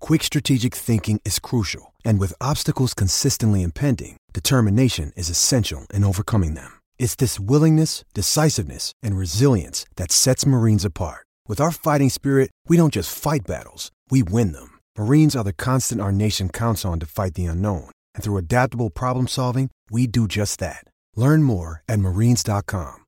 quick strategic thinking is crucial. And with obstacles consistently impending, determination is essential in overcoming them. It's this willingness, decisiveness, and resilience that sets Marines apart. With our fighting spirit, we don't just fight battles, we win them. Marines are the constant our nation counts on to fight the unknown. And through adaptable problem solving, we do just that. Learn more at marines.com.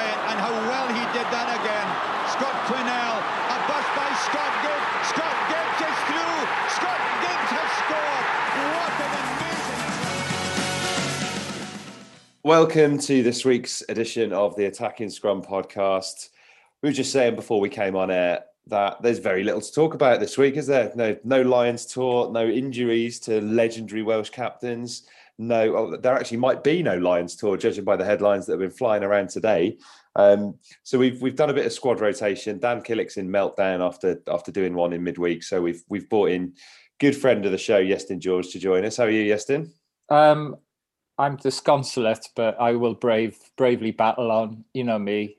Chris Wyatt, and how well he did that again. Scott Quinnell, a bust by Scott Gibbs. Scott Gibbs is through. Scott Gibbs has scored. What an amazing... Welcome to this week's edition of the Attacking Scrum podcast. We were just saying before we came on air that there's very little to talk about this week, is there? No, no Lions tour, no injuries to legendary Welsh captains. No, oh, there actually might be no Lions tour, judging by the headlines that have been flying around today. Um, so we've we've done a bit of squad rotation. Dan Killick's in meltdown after after doing one in midweek. So we've we've brought in good friend of the show, Iestyn George, to join us. How are you, Iestyn? Um, I'm disconsolate, but I will brave bravely battle on. You know me.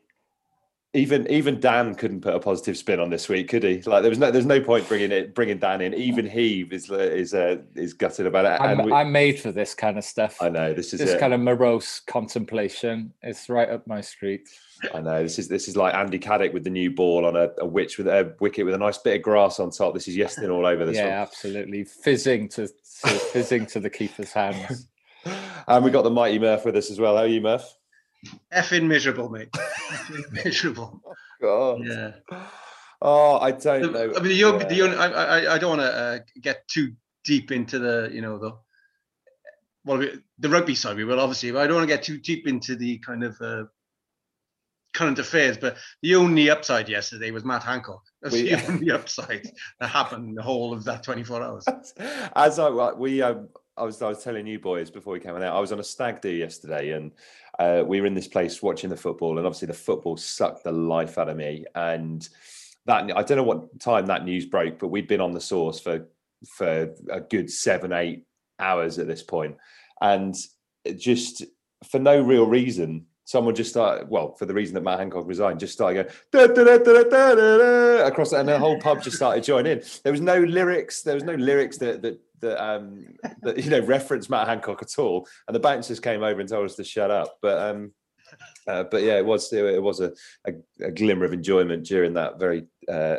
Even even Dan couldn't put a positive spin on this week, could he? Like there was no there's no point bringing it bringing Dan in. Even he is is uh, is gutted about it. I'm, we- I'm made for this kind of stuff. I know this is this it. kind of morose contemplation. It's right up my street. I know this is this is like Andy Caddick with the new ball on a, a witch with a wicket with a nice bit of grass on top. This is Iestyn all over this yeah, one. absolutely. Fizzing to, to fizzing to the keeper's hands. And we got the mighty Murph with us as well. How are you, Murph? Effing miserable, mate. Effing miserable. God. Yeah. Oh, I don't know. I mean, the, only- Yeah. the only, I, I, I don't want to uh, get too deep into the, you know, the well, the rugby side. We will obviously, but I don't want to get too deep into the kind of uh, current affairs. But the only upside yesterday was Matt Hancock. That's We- the only upside that happened in the whole of that 24 hours. As I we um, I was I was telling you boys before we came out. I was on a stag do yesterday, and uh, we were in this place watching the football, and obviously the football sucked the life out of me. And that I don't know what time that news broke, but we'd been on the source for for a good seven eight hours at this point, and just for no real reason. Someone just started, well, for the reason that Matt Hancock resigned, just started going da, da, da, across, and the whole pub just started joining in. There was no lyrics. There was no lyrics that that that um that you know reference Matt Hancock at all. And the bouncers came over and told us to shut up. But um, uh, but yeah, it was it was a, a, a glimmer of enjoyment during that very uh,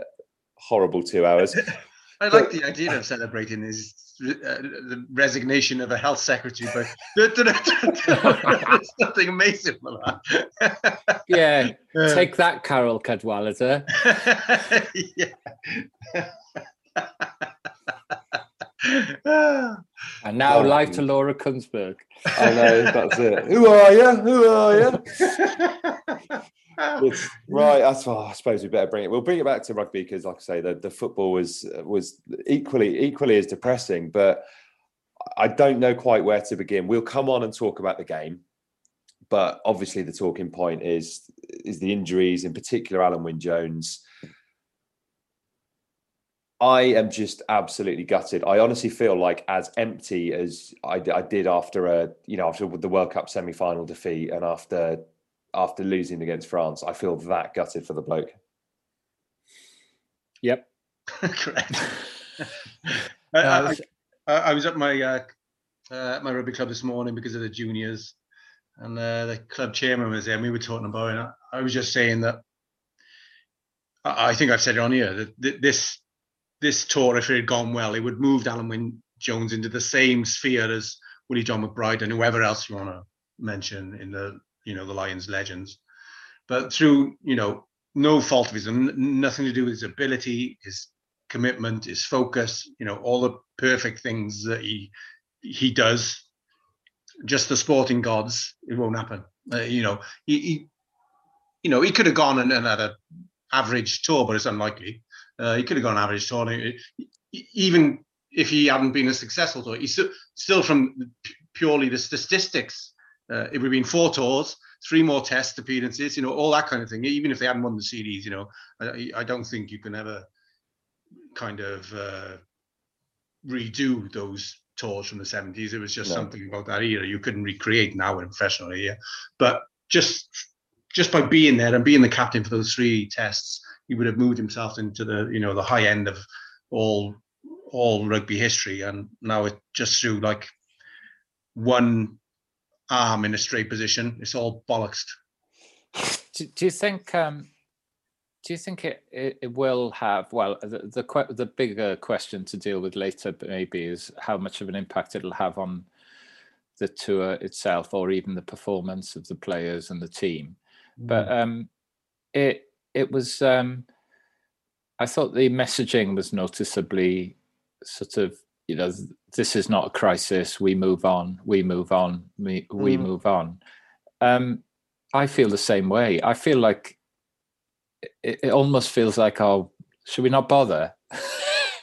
horrible two hours. I like the idea of celebrating his uh, the resignation of a health secretary, but there's nothing amazing for that. Yeah, Uh, take that, Carole Cadwalladr. yeah. And now Oh, live to Laura Kuenssberg. I know that's it. Who are you? Who are you? Right, that's well, I suppose we better bring it. We'll bring it back to rugby because, like I say, the, the football was was equally equally as depressing. But I don't know quite where to begin. We'll come on and talk about the game, but obviously the talking point is is the injuries, in particular Alun Wyn Jones. I am just absolutely gutted. I honestly feel like as empty as I, I did after a you know after the World Cup semi final defeat and after after losing against France, I feel that gutted for the bloke. Yep. Correct. I, I, I, I was at my uh, uh, my rugby club this morning because of the juniors, and uh, the club chairman was there. and We were talking about it. And I, I was just saying that I, I think I've said it on here that this this tour, if it had gone well, it would move Alun Wyn Jones into the same sphere as Willie John McBride and whoever else you want to mention in the you know the Lions legends. But through you know no fault of his own, nothing to do with his ability, his commitment, his focus, you know, all the perfect things that he he does. Just the sporting gods, it won't happen. Uh, you know, he, he, you know, he could have gone and, and had a average tour, but it's unlikely. Uh, he could have gone average tour. Even if he hadn't been a successful tour, he's still, still from purely the statistics. Uh, it would have been four tours, three more test appearances, you know, all that kind of thing. Even if they hadn't won the series, you know, I, I don't think you can ever kind of uh, redo those tours from the 70s. It was just no. something about that era you couldn't recreate now in a professional era. But just just by being there and being the captain for those three tests, he would have moved himself into the you know the high end of all all rugby history. And now it just through like one arm in a straight position, it's all bollocks. Do, do you think um, do you think it, it, it, will have well the, the the bigger question to deal with later maybe is how much of an impact it'll have on the tour itself or even the performance of the players and the team mm. but um it it was um i thought the messaging was noticeably sort of you know this is not a crisis we move on we move on we, we mm. move on um i feel the same way i feel like it, it almost feels like, oh, should we not bother?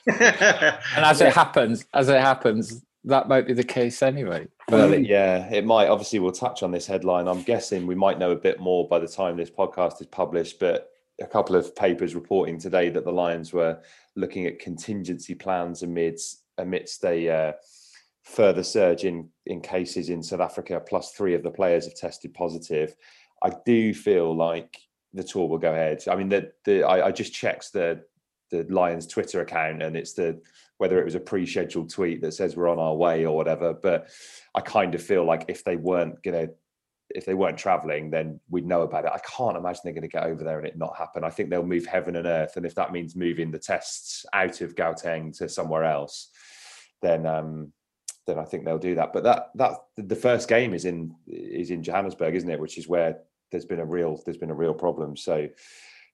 and as it happens, as it happens, that might be the case anyway. Well, yeah, it might. Obviously, we'll touch on this headline. I'm guessing we might know a bit more by the time this podcast is published, but a couple of papers reporting today that the Lions were looking at contingency plans amidst amidst a uh, further surge in in cases in South Africa. Plus, three of the players have tested positive. I do feel like the tour will go ahead. I mean, the the I, I just checked the the Lions Twitter account, and it's the whether it was a pre-scheduled tweet that says we're on our way or whatever. But I kind of feel like if they weren't gonna if they weren't traveling, then we'd know about it. I can't imagine they're going to get over there and it not happen. I think they'll move heaven and earth, and if that means moving the tests out of Gauteng to somewhere else, then um, then I think they'll do that. But that that the first game is in is in Johannesburg, isn't it? Which is where there's been a real there's been a real problem. So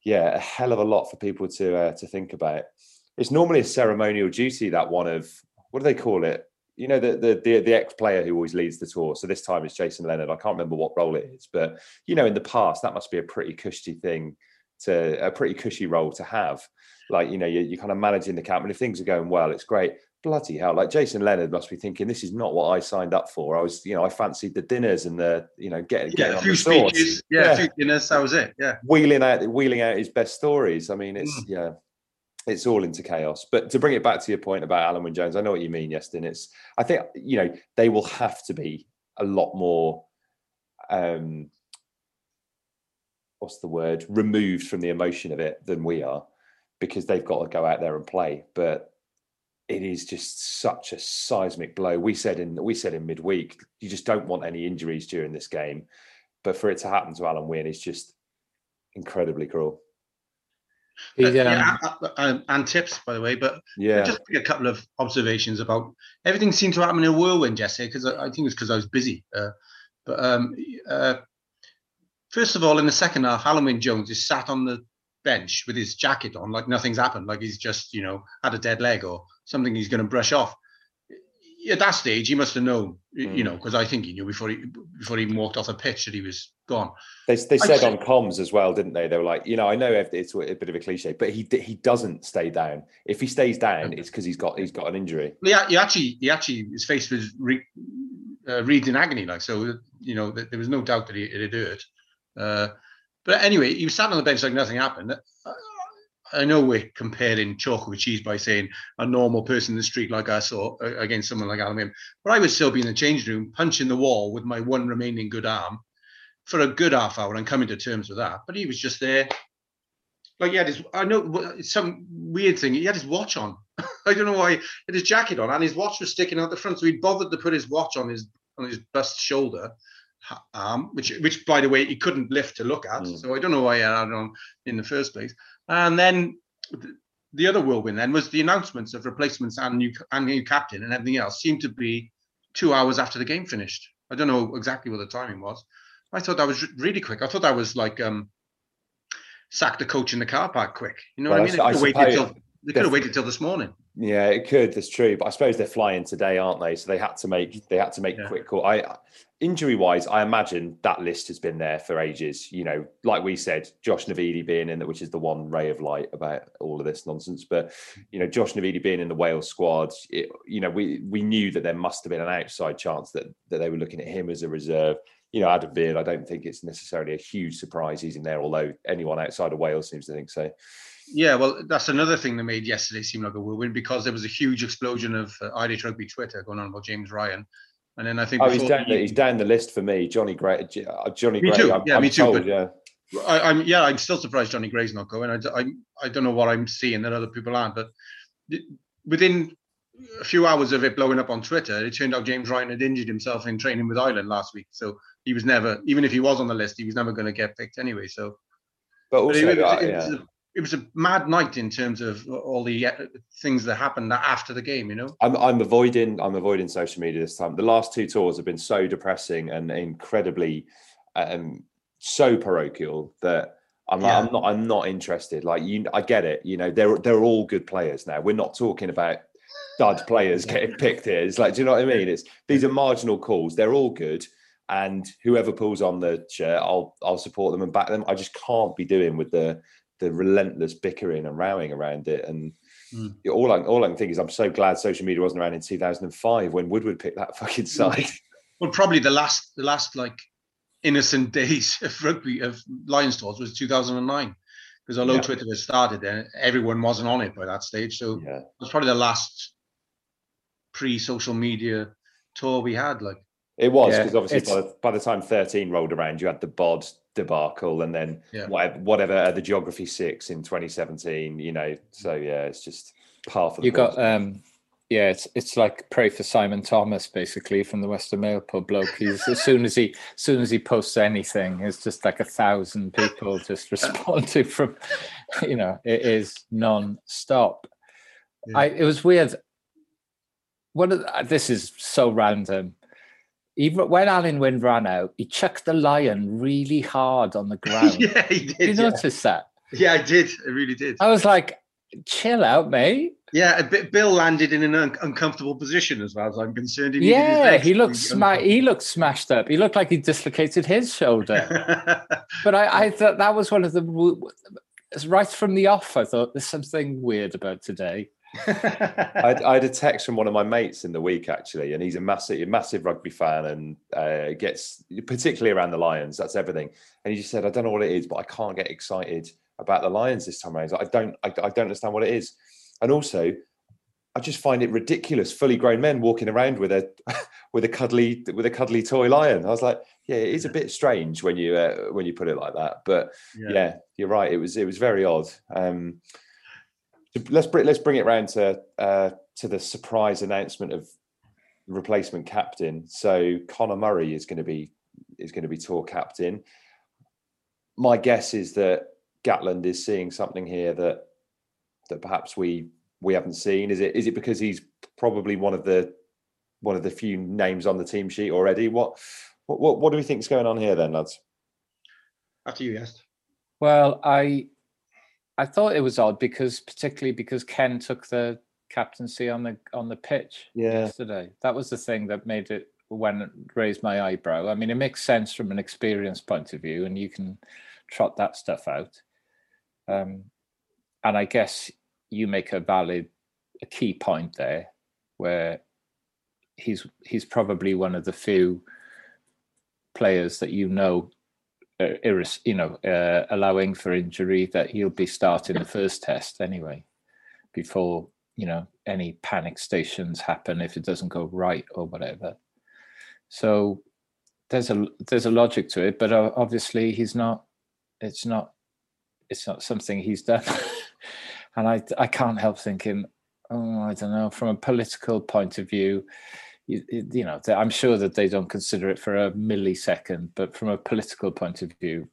yeah, a hell of a lot for people to uh, to think about. It's normally a ceremonial duty that one of what do they call it? You know, the the the, the ex player who always leads the tour. So this time it's Jason Leonard. I can't remember what role it is, but you know, in the past that must be a pretty cushy thing to a pretty cushy role to have. Like you know, you're, you're kind of managing the camp, and if things are going well, it's great bloody hell like jason leonard must be thinking this is not what i signed up for i was you know i fancied the dinners and the you know getting, yeah, getting a few speeches yeah, yeah, a few dinners that was it yeah wheeling out wheeling out his best stories i mean it's mm. yeah it's all into chaos but to bring it back to your point about alun wyn jones i know what you mean Iestyn it's i think you know they will have to be a lot more um what's the word removed from the emotion of it than we are because they've got to go out there and play but it is just such a seismic blow. We said in we said in midweek, you just don't want any injuries during this game, but for it to happen to Alun Wyn is just incredibly cruel. Uh, yeah, and, and, tips by the way, but yeah, just a couple of observations about everything seemed to happen in a whirlwind yesterday because I, I, think it was because I was busy. Uh, but um, uh, first of all, in the second half, Wyn Jones is sat on the bench with his jacket on, like nothing's happened, like he's just you know had a dead leg or something he's going to brush off. At that stage, he must have known, mm. you know, because I think he knew before he before he even walked off the pitch that he was gone. They, they said on comms as well, didn't they? They were like, you know, I know it's a bit of a cliche, but he he doesn't stay down. If he stays down, it's because he's got he's got an injury. Yeah, he actually he actually his face was re, uh, in agony, like so. You know, there was no doubt that he, he'd do it. Uh, but anyway, he was sat on the bench like nothing happened. I know we're comparing chalk with cheese by saying a normal person in the street like I saw uh, against someone like Alun but I would still be in the change room, punching the wall with my one remaining good arm for a good half hour and coming to terms with that. But he was just there. Like he had his, I know some weird thing. He had his watch on. I don't know why. He had his jacket on, and his watch was sticking out the front. So he bothered to put his watch on his on his bust shoulder arm, which which by the way he couldn't lift to look at. Mm. So I don't know why he had it on in the first place. And then the other whirlwind then was the announcements of replacements and new and new captain and everything else seemed to be two hours after the game finished. I don't know exactly what the timing was. I thought that was really quick. I thought that was like um, sack the coach in the car park quick. You know well, what I mean? They could, I till, they could have waited till this morning. Yeah, it could. That's true. But I suppose they're flying today, aren't they? So they had to make they had to make yeah. quick call. I injury wise, I imagine that list has been there for ages. You know, like we said, Josh Navidi being in that, which is the one ray of light about all of this nonsense. But you know, Josh Navidi being in the Wales squad, it, you know, we we knew that there must have been an outside chance that that they were looking at him as a reserve. You know, Adam Beard, I don't think it's necessarily a huge surprise he's in there, although anyone outside of Wales seems to think so. Yeah, well, that's another thing that made yesterday seem like a whirlwind because there was a huge explosion of uh, Irish rugby Twitter going on about James Ryan, and then I think oh, he's down, the, he's down the list for me, Jonny Gray. Uh, Johnny me Gray. Too. I'm, yeah, I'm me told, too. But yeah. I, am yeah, I'm still surprised Jonny Gray's not going. I, I, I don't know what I'm seeing that other people aren't, but within a few hours of it blowing up on Twitter, it turned out James Ryan had injured himself in training with Ireland last week. So he was never, even if he was on the list, he was never going to get picked anyway. So, but also, but it, uh, it, yeah it was a mad night in terms of all the uh, things that happened after the game. You know, I'm I'm avoiding I'm avoiding social media this time. The last two tours have been so depressing and incredibly um, so parochial that I'm yeah. like, I'm not I'm not interested. Like you, I get it. You know, they're they're all good players now. We're not talking about dud players getting picked here. It's like, do you know what I mean? It's these are marginal calls. They're all good. And whoever pulls on the shirt, I'll I'll support them and back them. I just can't be doing with the the relentless bickering and rowing around it. And mm. all I all I can think is I'm so glad social media wasn't around in 2005 when Woodward picked that fucking side. Well, probably the last the last like innocent days of rugby of Lions tours was 2009 because although yeah. Twitter had started then everyone wasn't on it by that stage. So yeah. it was probably the last pre-social media tour we had. Like it was because yeah, obviously by the, by the, time 13 rolled around, you had the bod debacle and then yeah. whatever, whatever uh, the geography six in 2017 you know so yeah it's just part of you got um yeah it's it's like pray for simon thomas basically from the western mail pub. Bloke he's as soon as he as soon as he posts anything it's just like a thousand people just respond to from you know it is non-stop. Yeah. i it was weird. What this is so random even when Alun Wyn ran out, he chucked the lion really hard on the ground. yeah, he did. Did you yeah. notice that? Yeah, I did. I really did. I was like, chill out, mate. Yeah, Bill landed in an un- uncomfortable position as far as I'm concerned. He yeah, he looked sma- he looked smashed up. He looked like he dislocated his shoulder. but I, I thought that was one of the right from the off. I thought there's something weird about today. I, I, had a text from one of my mates in the week actually, and he's a massive, massive rugby fan, and uh, gets particularly around the Lions. That's everything. And he just said, "I don't know what it is, but I can't get excited about the Lions this time around. Like, I don't, I, I don't understand what it is." And also, I just find it ridiculous. Fully grown men walking around with a with a cuddly with a cuddly toy lion. I was like, yeah, it is a bit strange when you uh, when you put it like that. But yeah. yeah. you're right. It was it was very odd. Um, let's bring let's bring it round to uh, to the surprise announcement of replacement captain. So Conor Murray is going to be is going to be tour captain. My guess is that Gatland is seeing something here that that perhaps we we haven't seen. Is it is it because he's probably one of the one of the few names on the team sheet already? What what what do we think is going on here then, lads? After you, yes. Well, I I thought it was odd because particularly because Ken took the captaincy on the on the pitch yeah. yesterday. That was the thing that made it when it raised my eyebrow. I mean, it makes sense from an experience point of view, and you can trot that stuff out. Um, and I guess you make a valid, a key point there, where he's he's probably one of the few players that you know iris, you know, uh, allowing for injury, that he'll be starting the first test anyway, before you know any panic stations happen if it doesn't go right or whatever. So there's a there's a logic to it, but uh, obviously he's not. It's not. It's not something he's done, and I I can't help thinking, oh, I don't know, from a political point of view. You, you know, I'm sure that they don't consider it for a millisecond, but from a political point of view,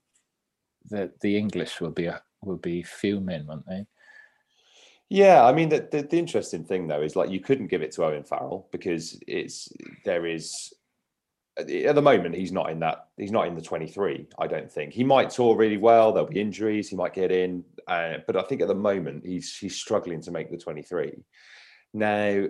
that the English will be a, will be fuming, won't they? Yeah, I mean the, the, the interesting thing though is like you couldn't give it to Owen Farrell because it's there is at the moment he's not in that he's not in the 23 i don't think he might tour really well there'll be injuries he might get in uh, but i think at the moment he's he's struggling to make the 23 now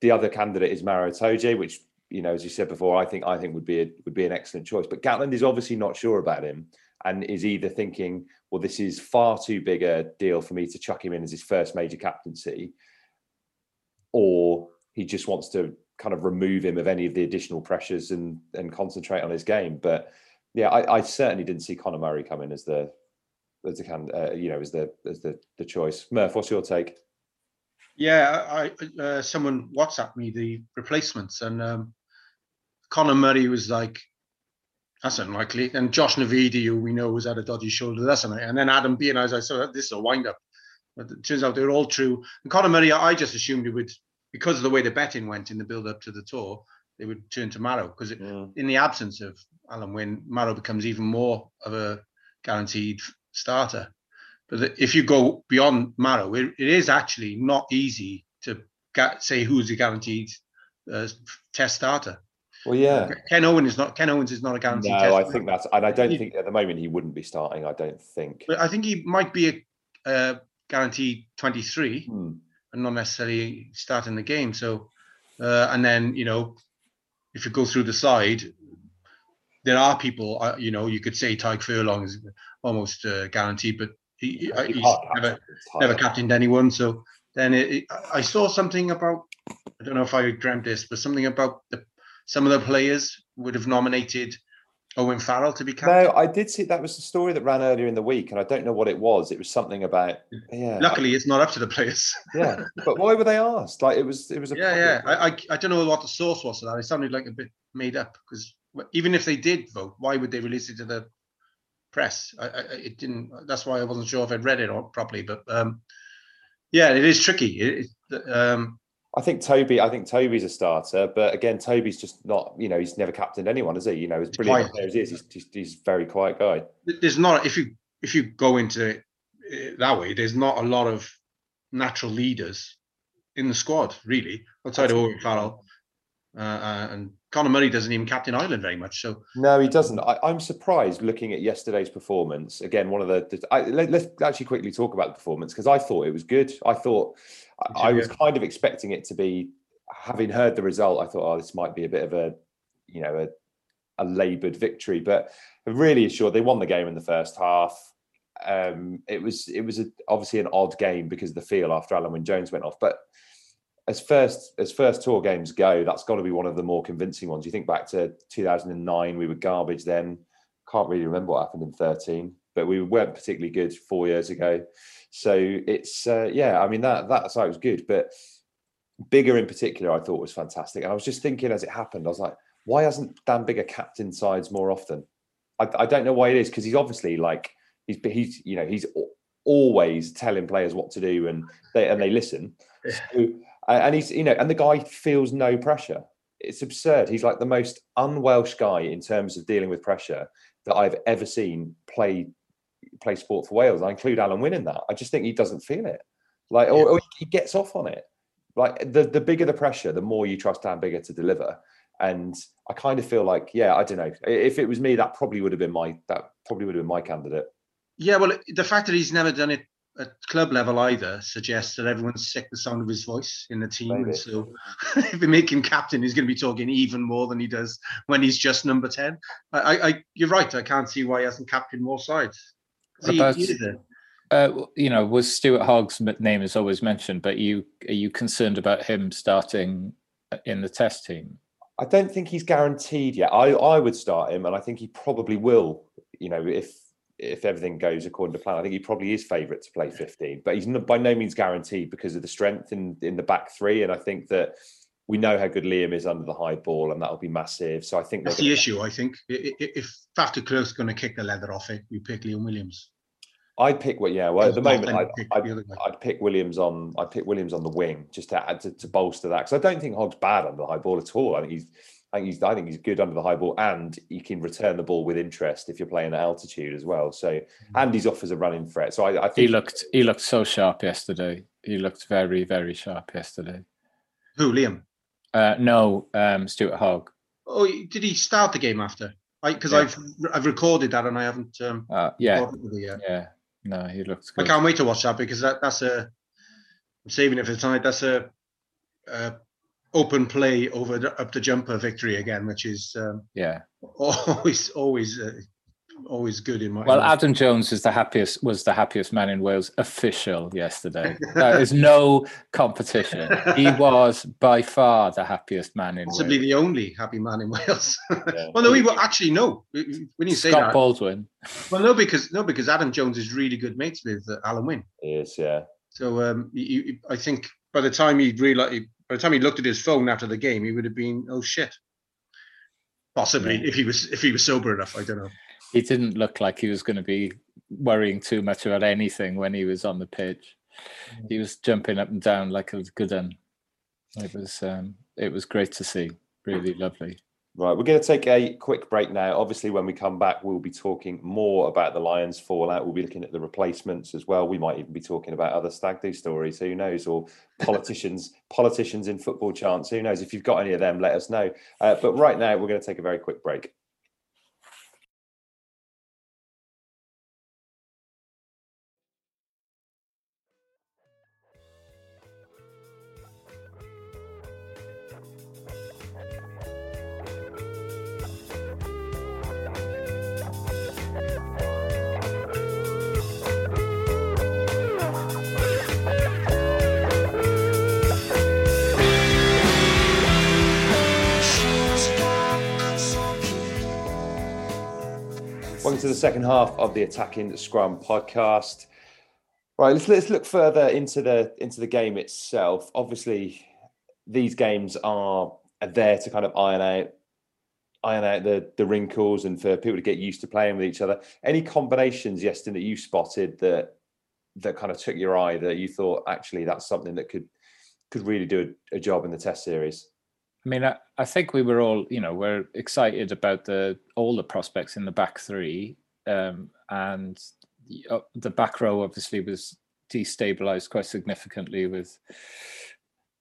the other candidate is Maro Itoje, which you know as you said before i think i think would be a, would be an excellent choice but gatland is obviously not sure about him and is either thinking well this is far too big a deal for me to chuck him in as his first major captaincy or he just wants to kind of remove him of any of the additional pressures and and concentrate on his game. But yeah, I, I certainly didn't see Conor Murray coming as the as the uh, you know as the as the the choice. Murph, what's your take? Yeah, I uh, someone WhatsApp me the replacements, and um, Conor Murray was like, "That's unlikely." And Josh Navidi, who we know was had a dodgy shoulder, that's unlikely. And then Adam B and I was like, "So this is a wind up." But it turns out they're all true. And Conor Murray, I just assumed he would because of the way the betting went in the build up to the tour, they would turn to Maro because yeah. in the absence of Alun Wyn, Maro becomes even more of a guaranteed starter. But if you go beyond Maro, it, it is actually not easy to get, say who's a guaranteed uh, test starter. Well, yeah, Ken Owen is not. Ken Owens is not a guaranteed. No, I think that's, and I don't he, think at the moment he wouldn't be starting. I don't think. But I think he might be a, a guaranteed twenty three. Hmm and not necessarily starting the game. So, uh, and then you know, if you go through the side, there are people. Uh, you know, you could say Tadhg Furlong is almost uh, guaranteed, but he, uh, he's never never captained anyone. So then it, it, I saw something about. I don't know if I dreamt this, but something about the some of the players would have nominated Owen Farrell to be captain? No, I did see that was the story that ran earlier in the week, and I don't know what it was. It was something about yeah. Luckily, it's not up to the players. yeah, but why were they asked? Like it was, it was a yeah, yeah. I, I, I don't know what the source was for that. It sounded like a bit made up because even if they did vote, why would they release it to the press? I, I it didn't. That's why I wasn't sure if I'd read it or properly. But um, yeah, it is tricky. It, it, um, I think Toby. I think Toby's a starter, but again, Toby's just not. You know, he's never captained anyone, has he? You know, as brilliant as he is, he's, he's, he's very quiet guy. There's not if you if you go into it eh, that way, there's not a lot of natural leaders in the squad, really, outside of Owen Farrell. Uh, uh, and Conor Murray doesn't even captain Ireland very much. So no, he doesn't. I, am surprised looking at yesterday's performance. Again, one of the. the I, let, us actually quickly talk about the performance because I thought it was good. I thought I, I was kind of expecting it to be. Having heard the result, I thought, oh, this might be a bit of a, you know, a, a laboured victory. But really assured, they won the game in the first half. Um, it was it was a, obviously an odd game because of the feel after Alun Wyn Jones went off, but as first as first tour games go, that's got to be one of the more convincing ones. You think back to 2009, we were garbage then. Can't really remember what happened in 13, but we weren't particularly good four years ago. So it's uh, yeah, I mean that that side was good, but Biggar in particular, I thought was fantastic. And I was just thinking as it happened, I was like, why hasn't Dan Biggar captain sides more often? I, I don't know why it is because he's obviously like he's he's you know he's always telling players what to do and they and they listen. So and he's you know and the guy feels no pressure. It's absurd. He's like the most unwelsh guy in terms of dealing with pressure that i've ever seen play play sport for wales. I include Alun wyn in that. I just think he doesn't feel it. Like or, or he gets off on it. Like the the bigger the pressure the more you trust dan biggar to deliver. And i kind of feel like yeah i don't know. If it was me that probably would have been my that probably would have been my candidate. Yeah well the fact that he's never done it at club level either suggests that everyone's sick the sound of his voice in the team. Maybe. And so if we make him captain, he's going to be talking even more than he does when he's just number 10. I, I you're right. I can't see why he hasn't captained more sides. About, uh, you know, was Stuart Hogg's name is always mentioned, but you are you concerned about him starting in the test team? I don't think he's guaranteed yet. I, I would start him, and I think he probably will. You know, if if everything goes according to plan, I think he probably is favourite to play 15. But he's not, by no means guaranteed because of the strength in in the back three, and I think that we know how good Liam is under the high ball, and that'll be massive. So I think That's the issue, I think. If Faf de Klerk's going to kick the leather off it, you pick Liam Williams. I'd pick what, yeah. Well, at the moment, I'd, pick I'd. I'd pick Williams on. I'd pick Williams on the wing just to add to, to bolster that because I don't think Hogg's bad under the high ball at all. I think he's, I think he's, I think he's good under the high ball, and he can return the ball with interest if you're playing at altitude as well. So, and he's off as a running threat. So I, I think He looked he looked so sharp yesterday. He looked very very sharp yesterday. Who, Liam? Uh, no, um, Stuart Hogg. Oh, did he start the game after? Because Yeah. I've I've recorded that and I haven't. Um, Uh, yeah, it yet. yeah. No, he looked I can't wait to watch that because that, that's a. I'm saving it for tonight. That's a, a open play over the, up the jumper victory again, which is um, Yeah. always always uh, always good in my. Well, Adam Jones is the happiest was the happiest man in Wales official yesterday. There is no competition. He was by far the happiest man in possibly Wales. the only happy man in Wales. Yeah. well, no, he will actually no. When you say Scott that, Baldwin. well, no, because no, because Adam Jones is really good mates with uh, Alun Wyn. he is. Yeah, So um, you, you- I think by the time he realized, by the time he looked at his phone after the game, he would have been, oh shit. Possibly, if he was if he was sober enough, I don't know. He didn't look like he was going to be worrying too much about anything when he was on the pitch. He was jumping up and down like a good un. It was um, it was great to see. Really lovely. Right, we're going to take a quick break now. Obviously, when we come back, we'll be talking more about the Lions fallout. We'll be looking at the replacements as well. We might even be talking about other stag do stories. Who knows? Or politicians, politicians in football chants. Who knows? If you've got any of them, let us know. Uh, but right now, we're going to take a very quick break. The second half of the Attacking Scrum podcast. Right, let's let's look further into the into the game itself. Obviously, these games are, there to kind of iron out iron out the the wrinkles and for people to get used to playing with each other. Any combinations, Iestyn, that you spotted that that kind of took your eye that you thought actually that's something that could could really do a, a job in the test series? I mean, I, I think we were all, you know, we're excited about the all the prospects in the back three, um, and the, uh, the back row obviously was destabilized quite significantly with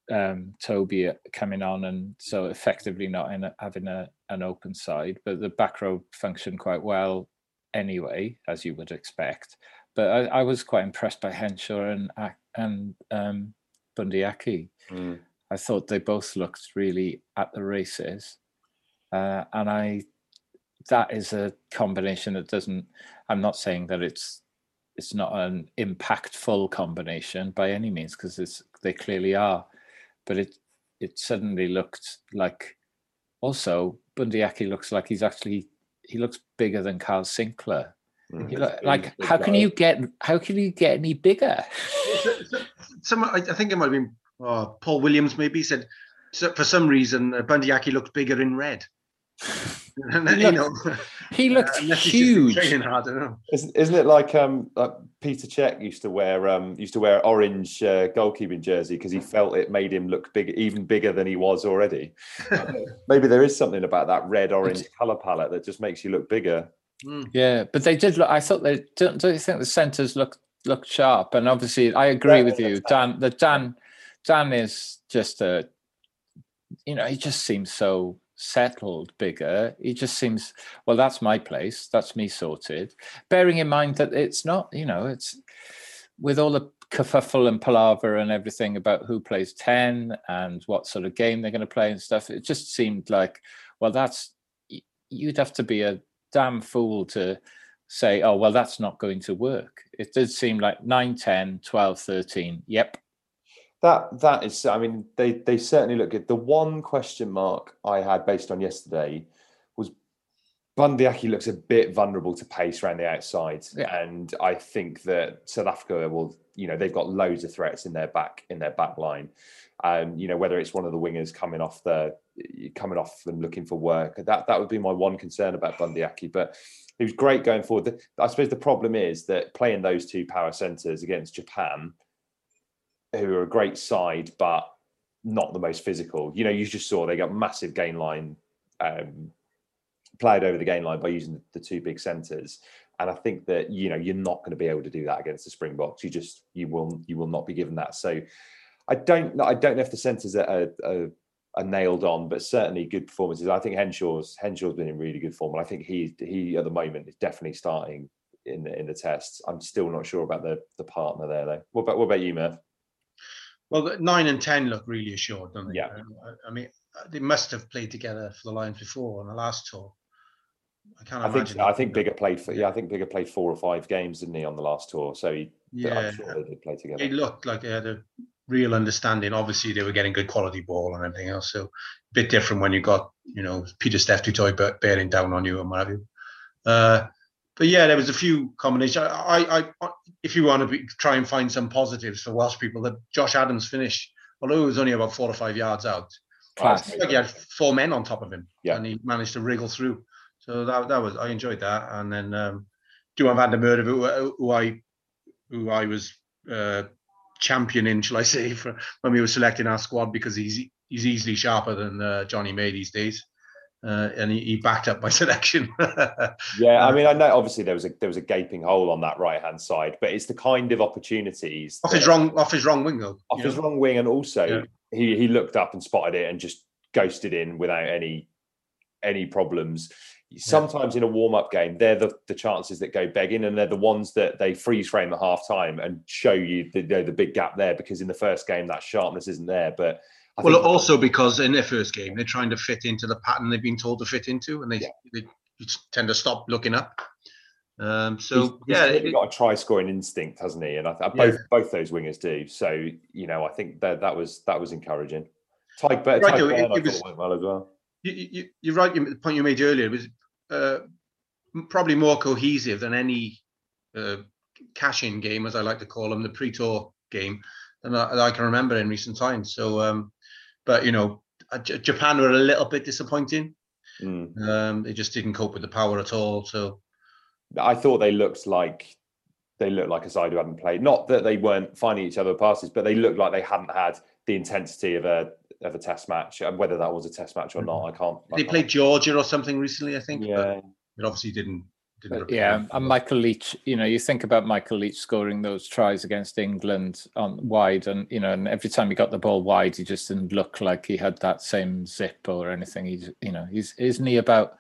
um, Toby coming on, and so effectively not a, having a, an open side. But the back row functioned quite well anyway, as you would expect. But I, I was quite impressed by Henshaw and and um, Bundee Aki. Mm. I thought they both looked really at the races, uh, and I that is a combination that doesn't. I'm not saying that it's it's not an impactful combination by any means because it's they clearly are, but it it suddenly looked like also Bundee Aki looks like he's actually he looks bigger than Carl Sinclair. Mm. Look- like how can you get how can you get any bigger? Some, I think it might have been uh, Paul Williams. Maybe said so for some reason uh, Bundee Aki looked bigger in red. And, He you looked- know, He looked unless he's just been huge. Training hard, I don't know. Isn't, isn't it like um like Petr Čech used to wear um used to wear orange uh, goalkeeping jersey because he felt it made him look big even bigger than he was already. Maybe there is something about that red orange color palette that just makes you look bigger. Yeah, but they did look. I thought they don't. Don't you think the centers looked looked sharp? And obviously, I agree Yeah, with you, Dan. The Dan, Dan is just a. You know, he just seems so settled, Biggar. He just seems well. That's my place. That's me sorted. Bearing in mind that it's not. You know, it's with all the kerfuffle and palaver and everything about who plays ten and what sort of game they're going to play and stuff. It just seemed like, well, that's you'd have to be a damn fool to say, oh, well, that's not going to work. It did seem like 9, 10, 12, 13. Yep. That that is, I mean, they they certainly look good. The one question mark I had based on yesterday was Bundee Aki looks a bit vulnerable to pace around the outside, Yeah. and I think that South Africa will, you know, they've got loads of threats in their back in their back line. Um, you know, whether it's one of the wingers coming off the coming off and looking for work, that that would be my one concern about Bundee Aki. But he was great going forward. I suppose the problem is that playing those two power centres against Japan who are a great side, but not the most physical. You know, you just saw they got massive gain line, um, played over the gain line by using the two big centres. And I think that you know you're not going to be able to do that against the Springboks. You just you will you will not be given that. So I don't. I don't know if the centres are, are, are, nailed on, but certainly good performances. I think Henshaw's Henshaw's been in really good form, and I think he he at the moment is definitely starting in the, in the tests. I'm still not sure about the the partner there though. What about what about you, Merv? Well, the nine and ten look really assured, don't they? Yeah. Um, I, mean, they must have played together for the Lions before on the last tour. I can't I think imagine. I think Biggar played for yeah I think Biggar played four or five games didn't he on the last tour so he Yeah. I'm sure they did play together. They looked like they had a real understanding. Obviously, they were getting good quality ball and everything else. So a bit different when you got, you know, Pieter-Steph du Toit be- bearing down on you and what have you. Uh, but yeah, there was a few combinations. I, I, I if you want to be, try and find some positives for Welsh people, that Josh Adams finish, although it was only about four or five yards out, Class. like he had four men on top of him, Yeah. and he managed to wriggle through. So that that was I enjoyed that. And then um, Duhan van der Merwe, who, who I who I was uh, championing, shall I say, for when we were selecting our squad because he's he's easily sharper than uh, Jonny May these days, uh, and he, he backed up my selection. Yeah, I mean, I know obviously there was a there was a gaping hole on that right hand side, but it's the kind of opportunities off his wrong off his wrong wing though. off his know? wrong wing, and also Yeah. he he looked up and spotted it and just ghosted in without any any problems. Sometimes in a warm up game, they're the, the chances that go begging, and they're the ones that they freeze frame at half time and show you the, you know, the big gap there because in the first game that sharpness isn't there. But I Well, also because in their first game they're trying to fit into the pattern they've been told to fit into, and they, Yeah. they tend to stop looking up. Um, so he's yeah, it- got a try scoring instinct, hasn't he? And I, th- Yeah. both both those wingers do. So you know, I think that that was that was encouraging. Tadhg, but Right, Tadhg it- I was- went well as well. you, you, you're right. The point you made earlier was uh, probably more cohesive than any uh, cash-in game, as I like to call them, the pre-tour game, than I, that I can remember in recent times. So, um, but you know, uh, J- Japan were a little bit disappointing. Mm. Um, they just didn't cope with the power at all. So, I thought they looked like they looked like a side who hadn't played. Not that they weren't finding each other passes, but they looked like they hadn't had the intensity of a of a test match. And whether that was a test match or not, I can't. I they can't- played Georgia or something recently, I think. Yeah, but it obviously didn't. Didn't But yeah, and Michael Leitch, you know, you think about Michael Leitch scoring those tries against England on wide, and you know, and every time he got the ball wide, he just didn't look like he had that same zip or anything. He's, you know, he's isn't he about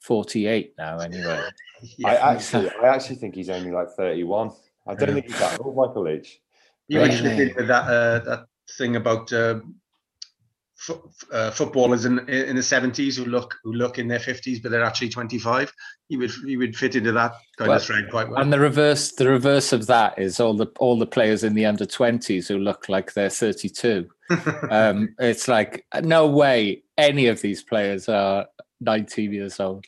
forty-eight now anyway? I actually, I actually think he's only like thirty-one. I don't Yeah. think he's that old, Michael Leitch. You would Really? fit with that uh, that thing about uh, fo- uh, footballers in in the seventies who look who look in their fifties, but they're actually twenty five. You would you would fit into that kind Well, of thread quite well. And the reverse, the reverse of that is all the all the players in the under twenties who look like they're thirty-two. um, it's like no way any of these players are nineteen years old.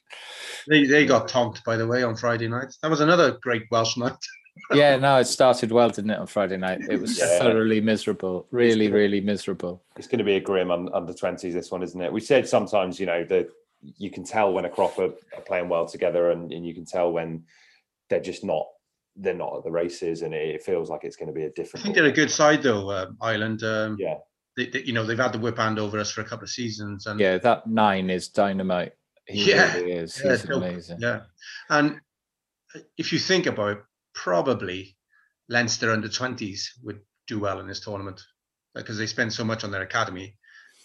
they they got tonked by the way on Friday night. That was another great Welsh night. yeah, no, it started well, didn't it, on Friday night? It was Yeah. thoroughly miserable, really, really miserable. It's going to be a grim un- under twenties. This one, isn't it? We said sometimes, you know, that you can tell when a crop are, are playing well together, and, and you can tell when they're just not. They're not at the races, and it, it feels like it's going to be a different. I think they're a good side though, uh, Ireland. Um, Yeah, they, they- you know they've had the whip hand over us for a couple of seasons, and Yeah, that nine is dynamite. He Yeah. really is. Yeah, He's dope. amazing. Yeah, and if you think about it, probably Leinster under twenties would do well in this tournament because they spend so much on their academy.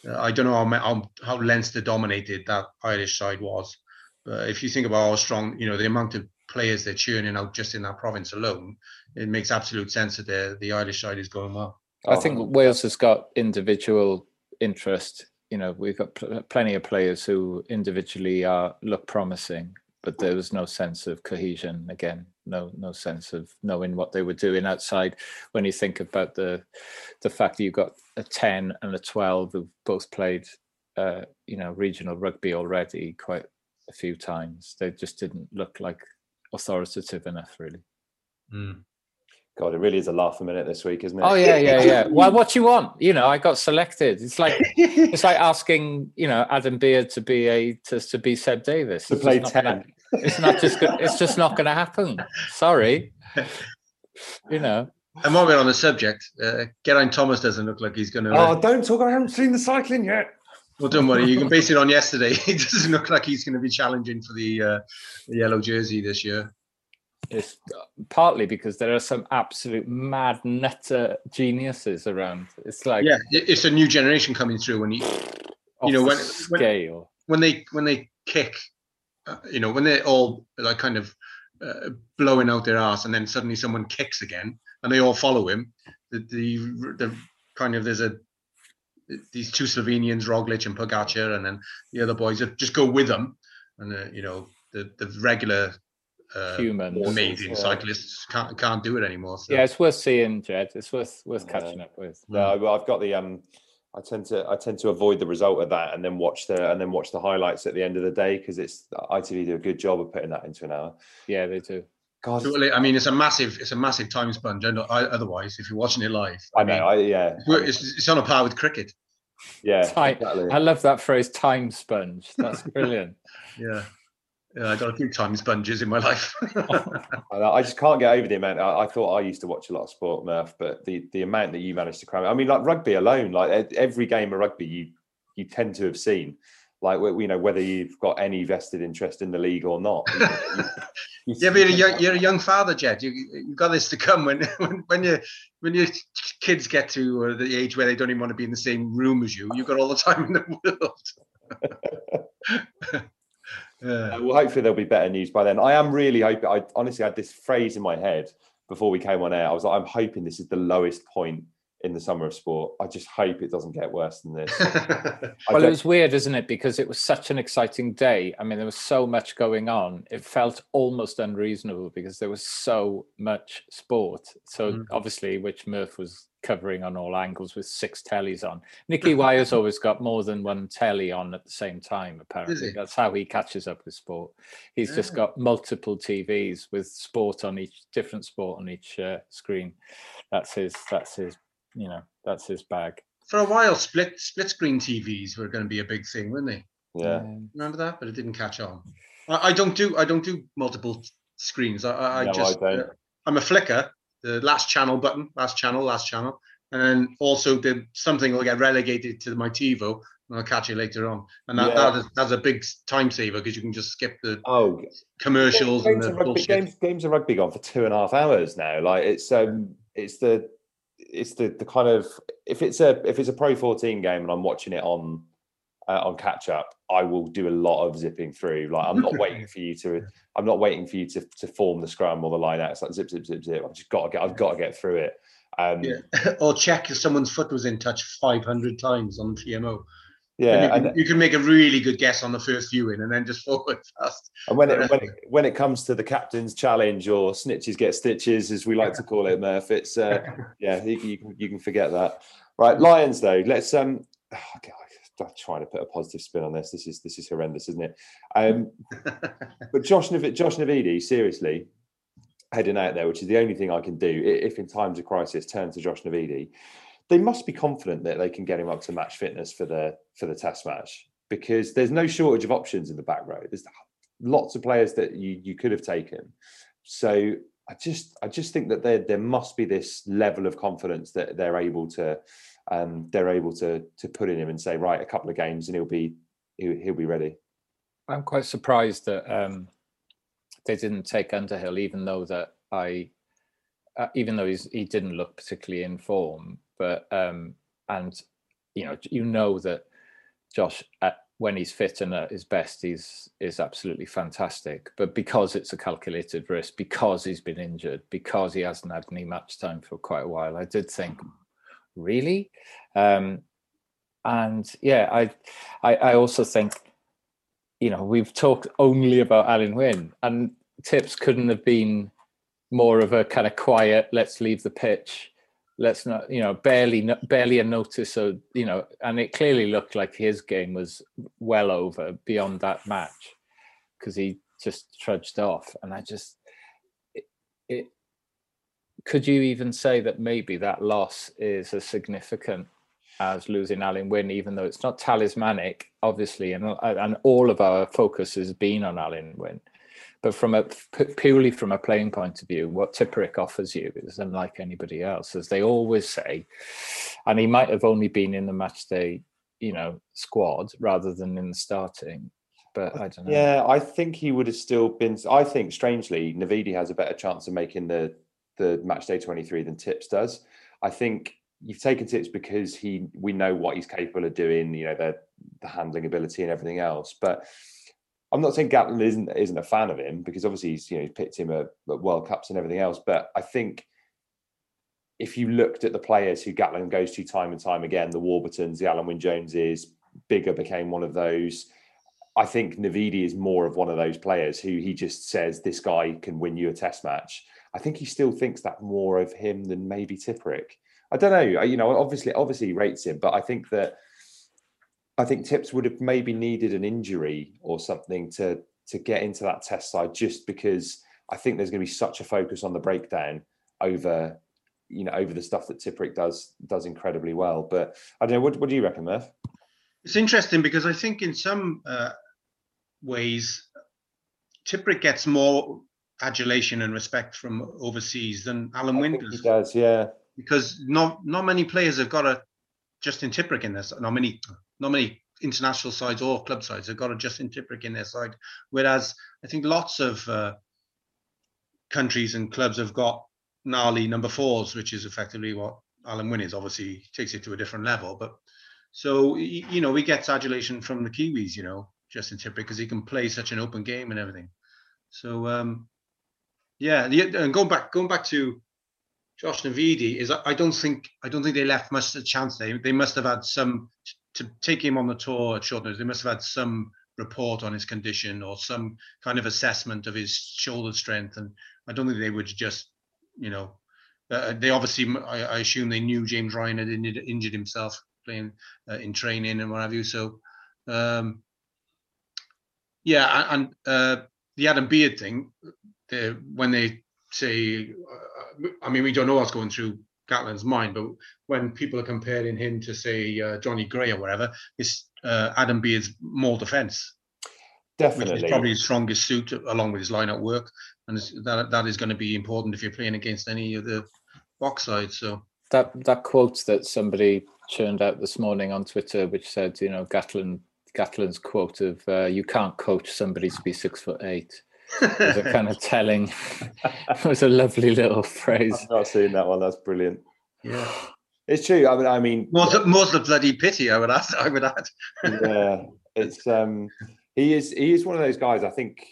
Uh, I don't know how, how Leinster dominated that Irish side was, but if you think about how strong, you know, the amount of players they're churning out just in that province alone, it makes absolute sense that the the Irish side is going well. I think Wales has got individual interest. You know, we've got pl- plenty of players who individually are look promising, but there was no sense of cohesion again. No no sense of knowing what they were doing outside. When you think about the the fact that you've got a ten and a twelve who've both played, uh, you know, regional rugby already quite a few times, they just didn't look like authoritative enough, really. Mm. God, it really is a laugh a minute this week, isn't it? Oh yeah, yeah, yeah. well, what you want? You know, I got selected. It's like it's like asking you know Adam Beard to be a to, to be Seb Davies to It's play just not gonna- ten. It's not just go- it's just not going to happen. Sorry, you know. And while we're on the subject, uh, Geraint Thomas doesn't look like he's going to. Oh, don't talk. I haven't seen the cycling yet. Well, don't worry. You can base it on yesterday. He doesn't look like he's going to be challenging for the, uh, the yellow jersey this year. It's partly because there are some absolute mad nutter geniuses around. It's like Yeah, it's a new generation coming through. When you, off you know, the when- when- scale. when they when they kick, uh, you know, when they're all like kind of uh, blowing out their ass, and then suddenly someone kicks again, and they all follow him. The the, the kind of there's a these two Slovenians, Roglic and Pogacar, and then the other boys just go with them, and uh, you know the the regular uh, Humans, amazing yeah. cyclists can't can't do it anymore. So. Yeah, it's worth seeing, Jed. It's worth worth catching up with. No, but I've got the um. I tend to I tend to avoid the result of that and then watch the and then watch the highlights at the end of the day because it's ITV do a good job of putting that into an hour. Yeah, they do. God, So, I mean, it's a massive, it's a massive time sponge. I otherwise, if you're watching it live, I know. I, yeah, mean, it's, it's on a par with cricket. yeah, Time- exactly. I love that phrase, time sponge. That's brilliant. Yeah. Yeah, I got a few time sponges in my life. I just can't get over the amount. I, I thought I used to watch a lot of sport, Murph, but the the amount that you managed to cram. I mean, like rugby alone, like every game of rugby, you you tend to have seen. Like you know whether you've got any vested interest in the league or not. You know, you- you- yeah, but you're a young, you're a young father, Jed. You you got this to come when when when you when your kids get to uh, the age where they don't even want to be in the same room as you. You've got all the time in the world. Uh, yeah. well, hopefully there'll be better news by then. I am really hoping. I honestly had this phrase in my head before we came on air. I was like, I'm hoping this is the lowest point in the summer of sport. I just hope it doesn't get worse than this. I Well, it was weird, isn't it? Because it was such an exciting day. I mean, there was so much going on. It felt almost unreasonable because there was so much sport. So Mm. obviously, which Murph was covering on all angles with six tellies on. Nicky Wyer's always got more than one telly on at the same time. Apparently, that's how he catches up with sport. He's just got multiple TVs with sport on each, different sport on each uh, screen. That's his. That's his. You know, that's his bag. For a while, split split screen TVs were going to be a big thing, weren't they? yeah. Remember that? But it didn't catch on. I, I don't do I don't do multiple screens. I, I, I No, I just don't. uh, I'm a flicker. The last channel button, last channel, last channel, and then also the something will get relegated to my TiVo, and I'll catch it later on. And that, Yeah. that is, that's a big time saver because you can just skip the Oh, commercials and games, the rugby, bullshit. games, games of rugby gone for two and a half hours now. Like it's um, it's the it's the the kind of if it's a if it's a Pro 14 game and I'm watching it on uh, on catch up, I will do a lot of zipping through. Like I'm not waiting for you to I'm not waiting for you to to form the scrum or the line out. It's like zip zip zip zip. I've just got to get I've got to get through it. Um, Yeah. or check if someone's foot was in touch 500 times on TMO. Yeah, and you, and, can, you can make a really good guess on the first viewing and then just forward fast. And when it, when it when it comes to the captain's challenge or snitches get stitches, as we like to call it, Murph, it's uh, yeah, you, can- you can you can forget that. Right, Lions though. Let's um, okay, I'm trying to put a positive spin on this. This is this is horrendous, isn't it? Um, but Josh Josh Navidi, seriously, heading out there, which is the only thing I can do. If in times of crisis, turn to Josh Navidi. They must be confident that they can get him up to match fitness for the for the test match because there's no shortage of options in the back row. There's lots of players that you you could have taken. So I just I just think that there there must be this level of confidence that they're able to um, they're able to to put in him and say right a couple of games and he'll be he'll, he'll be ready. I'm quite surprised that um, they didn't take Underhill, even though that I, uh, even though he's, he didn't look particularly in form. But um, and you know, you know that Josh, at, when he's fit and at his best, he's is absolutely fantastic. But because it's a calculated risk, because he's been injured, because he hasn't had any match time for quite a while, I did think, really, um, and yeah, I, I, I also think you know, we've talked only about Alun Wyn, and Tips couldn't have been more of a kind of quiet. Let's leave the pitch. Let's not, you know, barely barely a notice so you know, and it clearly looked like his game was well over beyond that match because he just trudged off, and I just it, it could you even say that maybe that loss is as significant as losing Alun Wyn, even though it's not talismanic, obviously, and and all of our focus has been on Alun Wyn. But from a purely from a playing point of view, what Tipuric offers you is unlike anybody else, as they always say. And he might have only been in the match day, you know, squad rather than in the starting. But I don't know. Yeah, I think he would have still been. I think strangely, Navidi has a better chance of making the the match day 23 than Tips does. I think you've taken Tips because he we know what he's capable of doing, you know, the the handling ability and everything else. But I'm not saying Gatland isn't isn't a fan of him because obviously he's you know he's picked him at, at World Cups and everything else. But I think if you looked at the players who Gatland goes to time and time again, the Warburtons, the Alun Wyn Joneses, Biggar became one of those. I think Navidi is more of one of those players who he just says this guy can win you a test match. I think he still thinks that more of him than maybe Tipuric. I don't know. You know, obviously, obviously he rates him, but I think that I think Tips would have maybe needed an injury or something to to get into that test side, just because I think there's going to be such a focus on the breakdown over you know over the stuff that Tipuric does does incredibly well. But I don't know. What, what do you reckon, Murph? It's interesting because I think in some uh, ways Tipuric gets more adulation and respect from overseas than Alun does. He does, yeah. Because not not many players have got a Justin Tipuric in this. Not many, not many international sides or club sides have got a Justin Tipuric in their side. Whereas I think lots of uh, countries and clubs have got gnarly number fours, which is effectively what Alun Wyn is. Obviously, takes it to a different level. But so you know, we get adulation from the Kiwis. You know, Justin Tipuric because he can play such an open game and everything. So um, yeah, and going back going back to Josh Navidi is I don't think I don't think they left much of a chance. They they must have had some to take him on the tour at short notice. They must have had some report on his condition or some kind of assessment of his shoulder strength. And I don't think they would just you know uh, they obviously I, I, assume they knew James Ryan had injured, injured himself playing uh, in training and what have you. So um, yeah, and uh, the Adam Beard thing the, when they say, uh, I mean, we don't know what's going through Gatland's mind, but when people are comparing him to say uh, Jonny Gray or whatever, it's uh, Adam Beard's more defence. Definitely, which is probably his strongest suit, along with his line-out work, and that that is going to be important if you're playing against any of the Bok sides. So that that quote that somebody churned out this morning on Twitter, which said, you know, Gatland Gatland's quote of uh, "You can't coach somebody to be six foot eight was a kind of telling. it was a lovely little phrase. I've not seen that one. That's brilliant. Yeah, it's true. I mean, I mean, more, more the bloody pity. I would add. I would add. yeah, it's um, he is he is one of those guys. I think.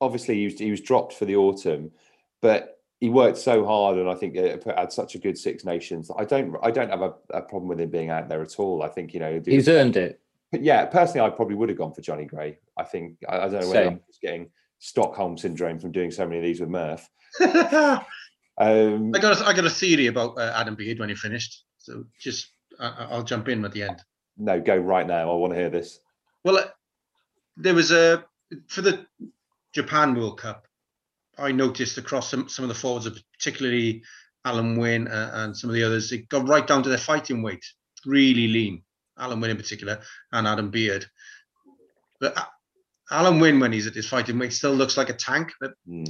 Obviously, he was he was dropped for the autumn, but he worked so hard, and I think it had such a good Six Nations. I don't I don't have a, a problem with him being out there at all. I think you know he's earned it yeah, personally, I probably would have gone for Jonny Gray. I think I, I don't know whether I'm just getting Stockholm syndrome from doing so many of these with Murph. um, I got a, I got a theory about uh, Adam Beard when he finished. So just I, will jump in at the end. No, go right now. I want to hear this. Well, uh, there was a for the Japan World Cup. I noticed across some, some of the forwards, particularly Alun Wyn uh, and some of the others, it got right down to their fighting weight, really lean. Alun Wyn in particular, and Adam Beard. But Alun Wyn, when he's at his fighting weight, still looks like a tank. But mm.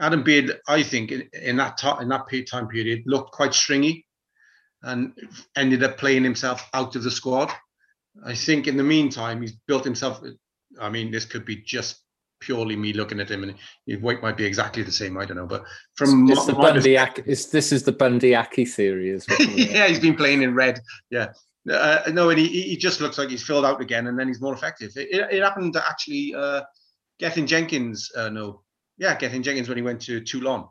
Adam Beard, I think, in, in that t- in that time period, looked quite stringy, and ended up playing himself out of the squad. I think in the meantime, he's built himself. I mean, this could be just purely me looking at him, and his weight might be exactly the same. I don't know, but from it's, the Bundee it's, this is the Bundee Aki theory, is yeah, he's been playing in red. Yeah, uh, no, and he, he just looks like he's filled out again, and then he's more effective. It, it, it happened to actually uh, Gethin Jenkins. Uh, no, yeah, Gethin Jenkins when he went to Toulon.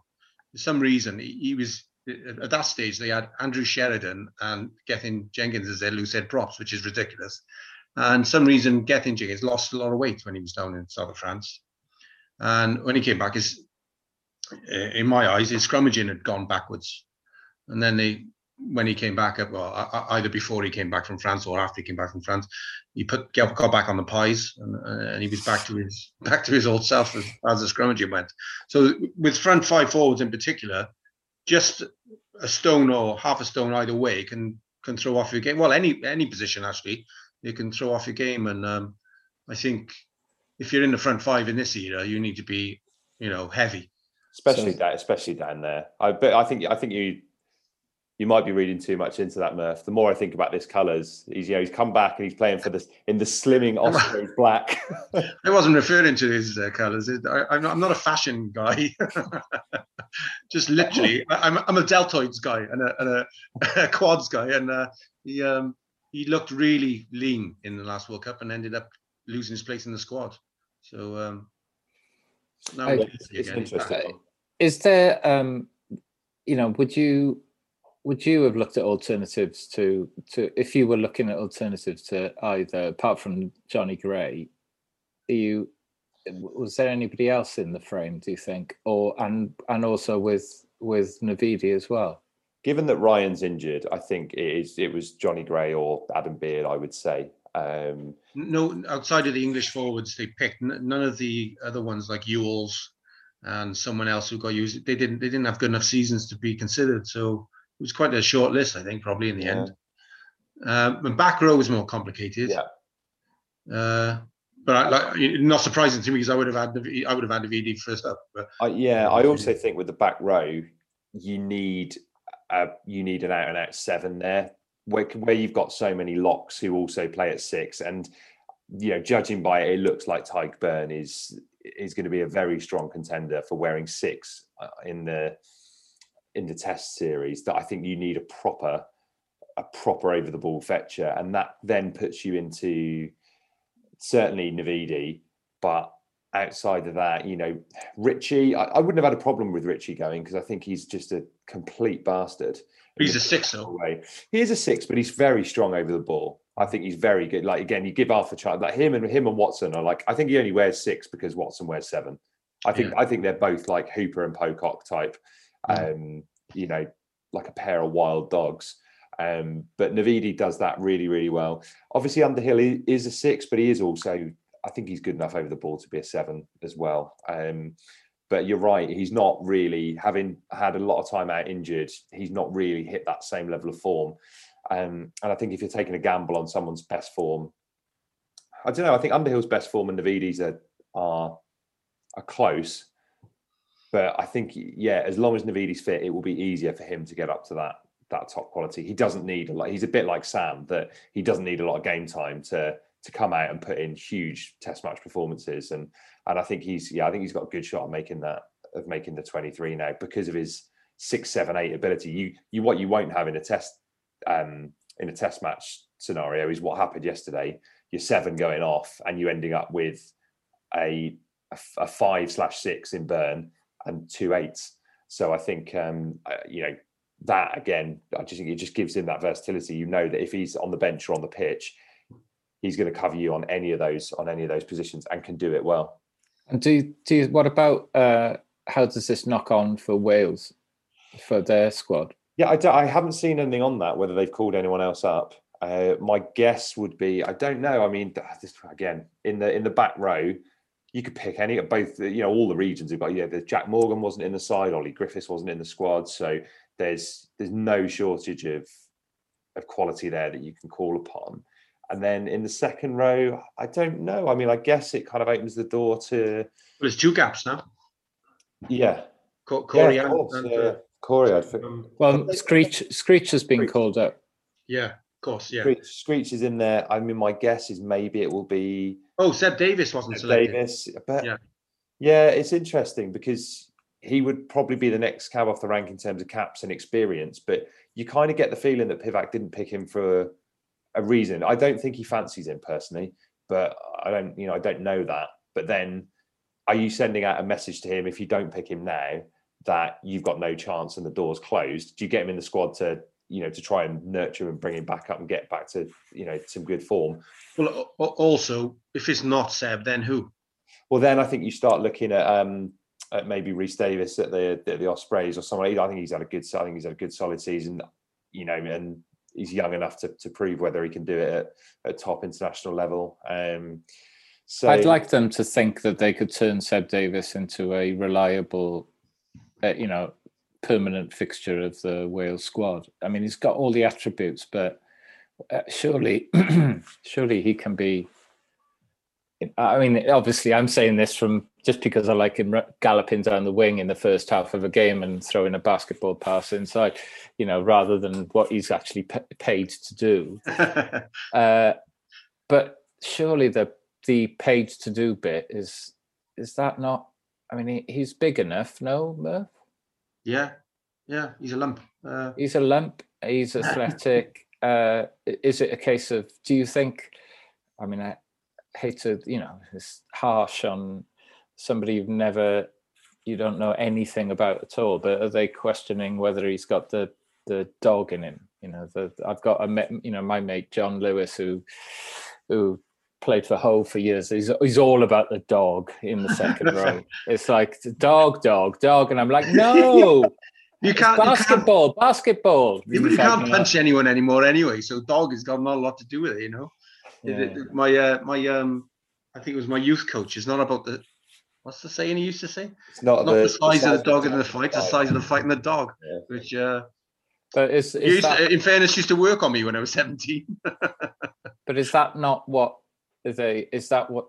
For some reason, he, he, was at that stage. They had Andrew Sheridan and Gethin Jenkins as their loose head props, which is ridiculous. And some reason, Gethin Jenkins lost a lot of weight when he was down in south of France. And when he came back, his in my eyes, his scrummaging had gone backwards, and then they when he came back up, well, either before he came back from France or after he came back from France, he put got, back on the pies and, uh, and he was back to his back to his old self as, as the scrummaging went. So with front five forwards in particular, just a stone or half a stone either way can can throw off your game. Well, any any position actually, you can throw off your game. And um, I think if you're in the front five in this era, you need to be, you know, heavy. especially So- down, especially down there. I but I think I think you you might be reading too much into that, Murph. The more I think about this colours, he's you know he's come back and he's playing for this in the slimming Ospreys black. I wasn't referring to his uh, colours. I, I'm, not, I'm not a fashion guy. Just literally, I, I'm, I'm a deltoids guy and a, and a, a quads guy. And uh, he um, he looked really lean in the last World Cup and ended up losing his place in the squad. So um, now I- it's, it's again. He's back. interesting. Is there, um, you know, would you would you have looked at alternatives to to if you were looking at alternatives to either apart from Jonny Gray, are you was there anybody else in the frame? Do you think, or and and also with with Navidi as well? Given that Ryan's injured, I think it is it was Jonny Gray or Adam Beard. I would say. Um, no outside of the English forwards they picked none of the other ones like Ewels and someone else who got used they didn't they didn't have good enough seasons to be considered so it was quite a short list I think probably in the Yeah. end um, and back row was more complicated Yeah. uh, but I, like not surprising to me because I would have had the I would have had the VD first up but I, yeah, I also think with the back row, you need uh, you need an out and out seven there, where where you've got so many locks who also play at six, and you know, judging by it, it looks like Tadhg Beirne is is going to be a very strong contender for wearing six uh, in the in the Test series. That I think you need a proper a proper over the ball fetcher, and that then puts you into certainly Navidi, but outside of that, you know, Richie, I, I wouldn't have had a problem with Richie going because I think he's just a complete bastard. he's a six way. He is a six, but he's very strong over the ball. I think he's very good. Like again, you give Arthur Child like him and him and Watson are like. I think he only wears six because Watson wears seven. I think Yeah. I think they're both like Hooper and Pocock type. Um, you know, like a pair of wild dogs. Um, but Navidi does that really, really well. Obviously, Underhill is a six, but he is also, I think he's good enough over the ball to be a seven as well. Um, but you're right, he's not really having had a lot of time out injured. He's not really hit that same level of form. Um, and I think if you're taking a gamble on someone's best form, I don't know. I think Underhill's best form and Navidi's are are, are close. But I think, yeah, as long as Navidi's fit, it will be easier for him to get up to that that top quality. He doesn't need a lot. He's a bit like Sam that he doesn't need a lot of game time to to come out and put in huge test match performances. And and I think he's yeah, I think he's got a good shot of making that of making the 23 now because of his six, seven, eight ability. You you what you won't have in a test um in a test match scenario is what happened yesterday. Your seven going off and you ending up with a a five slash six in Beirne and two eights. So I think um you know that again, I just think it just gives him that versatility. You know that if he's on the bench or on the pitch, he's going to cover you on any of those on any of those positions and can do it well. And do do you, what about uh, how does this knock on for Wales for their squad? Yeah, I, don't- I haven't seen anything on that. Whether they've called anyone else up, uh, my guess would be I don't know. I mean, this, again, in the in the back row, you could pick any of both. You know, all the regions have got. Yeah, the Jac Morgan wasn't in the side. Ollie Griffiths wasn't in the squad. So there's there's no shortage of of quality there that you can call upon. And then in the second row, I don't know. I mean, I guess it kind of opens the door to Well, there's two gaps now. yeah, Co- yeah, Cory of and, yeah. uh, Cory. I'd fit. um, Well, Screech Screech has been Screech. called up. yeah, of course, yeah. Screech, Screech is in there. I mean, my guess is maybe it will be Oh, Seb Davies wasn't selected. Davies. But Yeah. yeah. it's interesting because he would probably be the next cab off the rank in terms of caps and experience. But you kind of get the feeling that Pivac didn't pick him for a reason. I don't think he fancies him personally, but I don't, you know, I don't know that. But then, are you sending out a message to him if you don't pick him now that you've got no chance and the door's closed? Do you get him in the squad to, you know, to try and nurture and bring him back up and get back to, you know, some good form? Well, a- a- also, if it's not Seb, then who? Well, then I think you start looking at um, at maybe Rhys Davies at the at the Ospreys or someone. I think he's had a good. I think he's had a good solid season. You know, and he's young enough to, to prove whether he can do it at, at top international level. Um, so I'd like them to think that they could turn Seb Davies into a reliable, uh, you know, permanent fixture of the Wales squad. I mean, he's got all the attributes, but uh, surely, surely he can be. I mean, obviously, I'm saying this from just because I like him galloping down the wing in the first half of a game and throwing a basketball pass inside, you know, rather than what he's actually paid to do. uh, but surely the the paid to do bit is is that not? I mean, he, he's big enough, no, Murph? Yeah, yeah, he's a lump. Uh, he's a lump. He's athletic. uh, is it a case of? Do you think? I mean, I hate to, you know, it's harsh on somebody you've never, you don't know anything about at all. But are they questioning whether he's got the the dog in him? You know, the, I've got a, you know, my mate John Lewis who who played for Hull for years. He's he's all about the dog in the second row. It's like dog, dog, dog, and I'm like, no. You can't basketball, you can't, basketball. You, you can't punch anyone anymore anyway. So dog has got not a lot to do with it, you know. Yeah. My uh, my um, I think it was my youth coach. It's not about the what's the saying he used to say? It's not, not the, the, size the, of the dog in the fight, it's the size of the fight in the dog. Yeah. Which uh, but is used, that, in fairness, used to work on me when I was seventeen. but is that not what is a is that what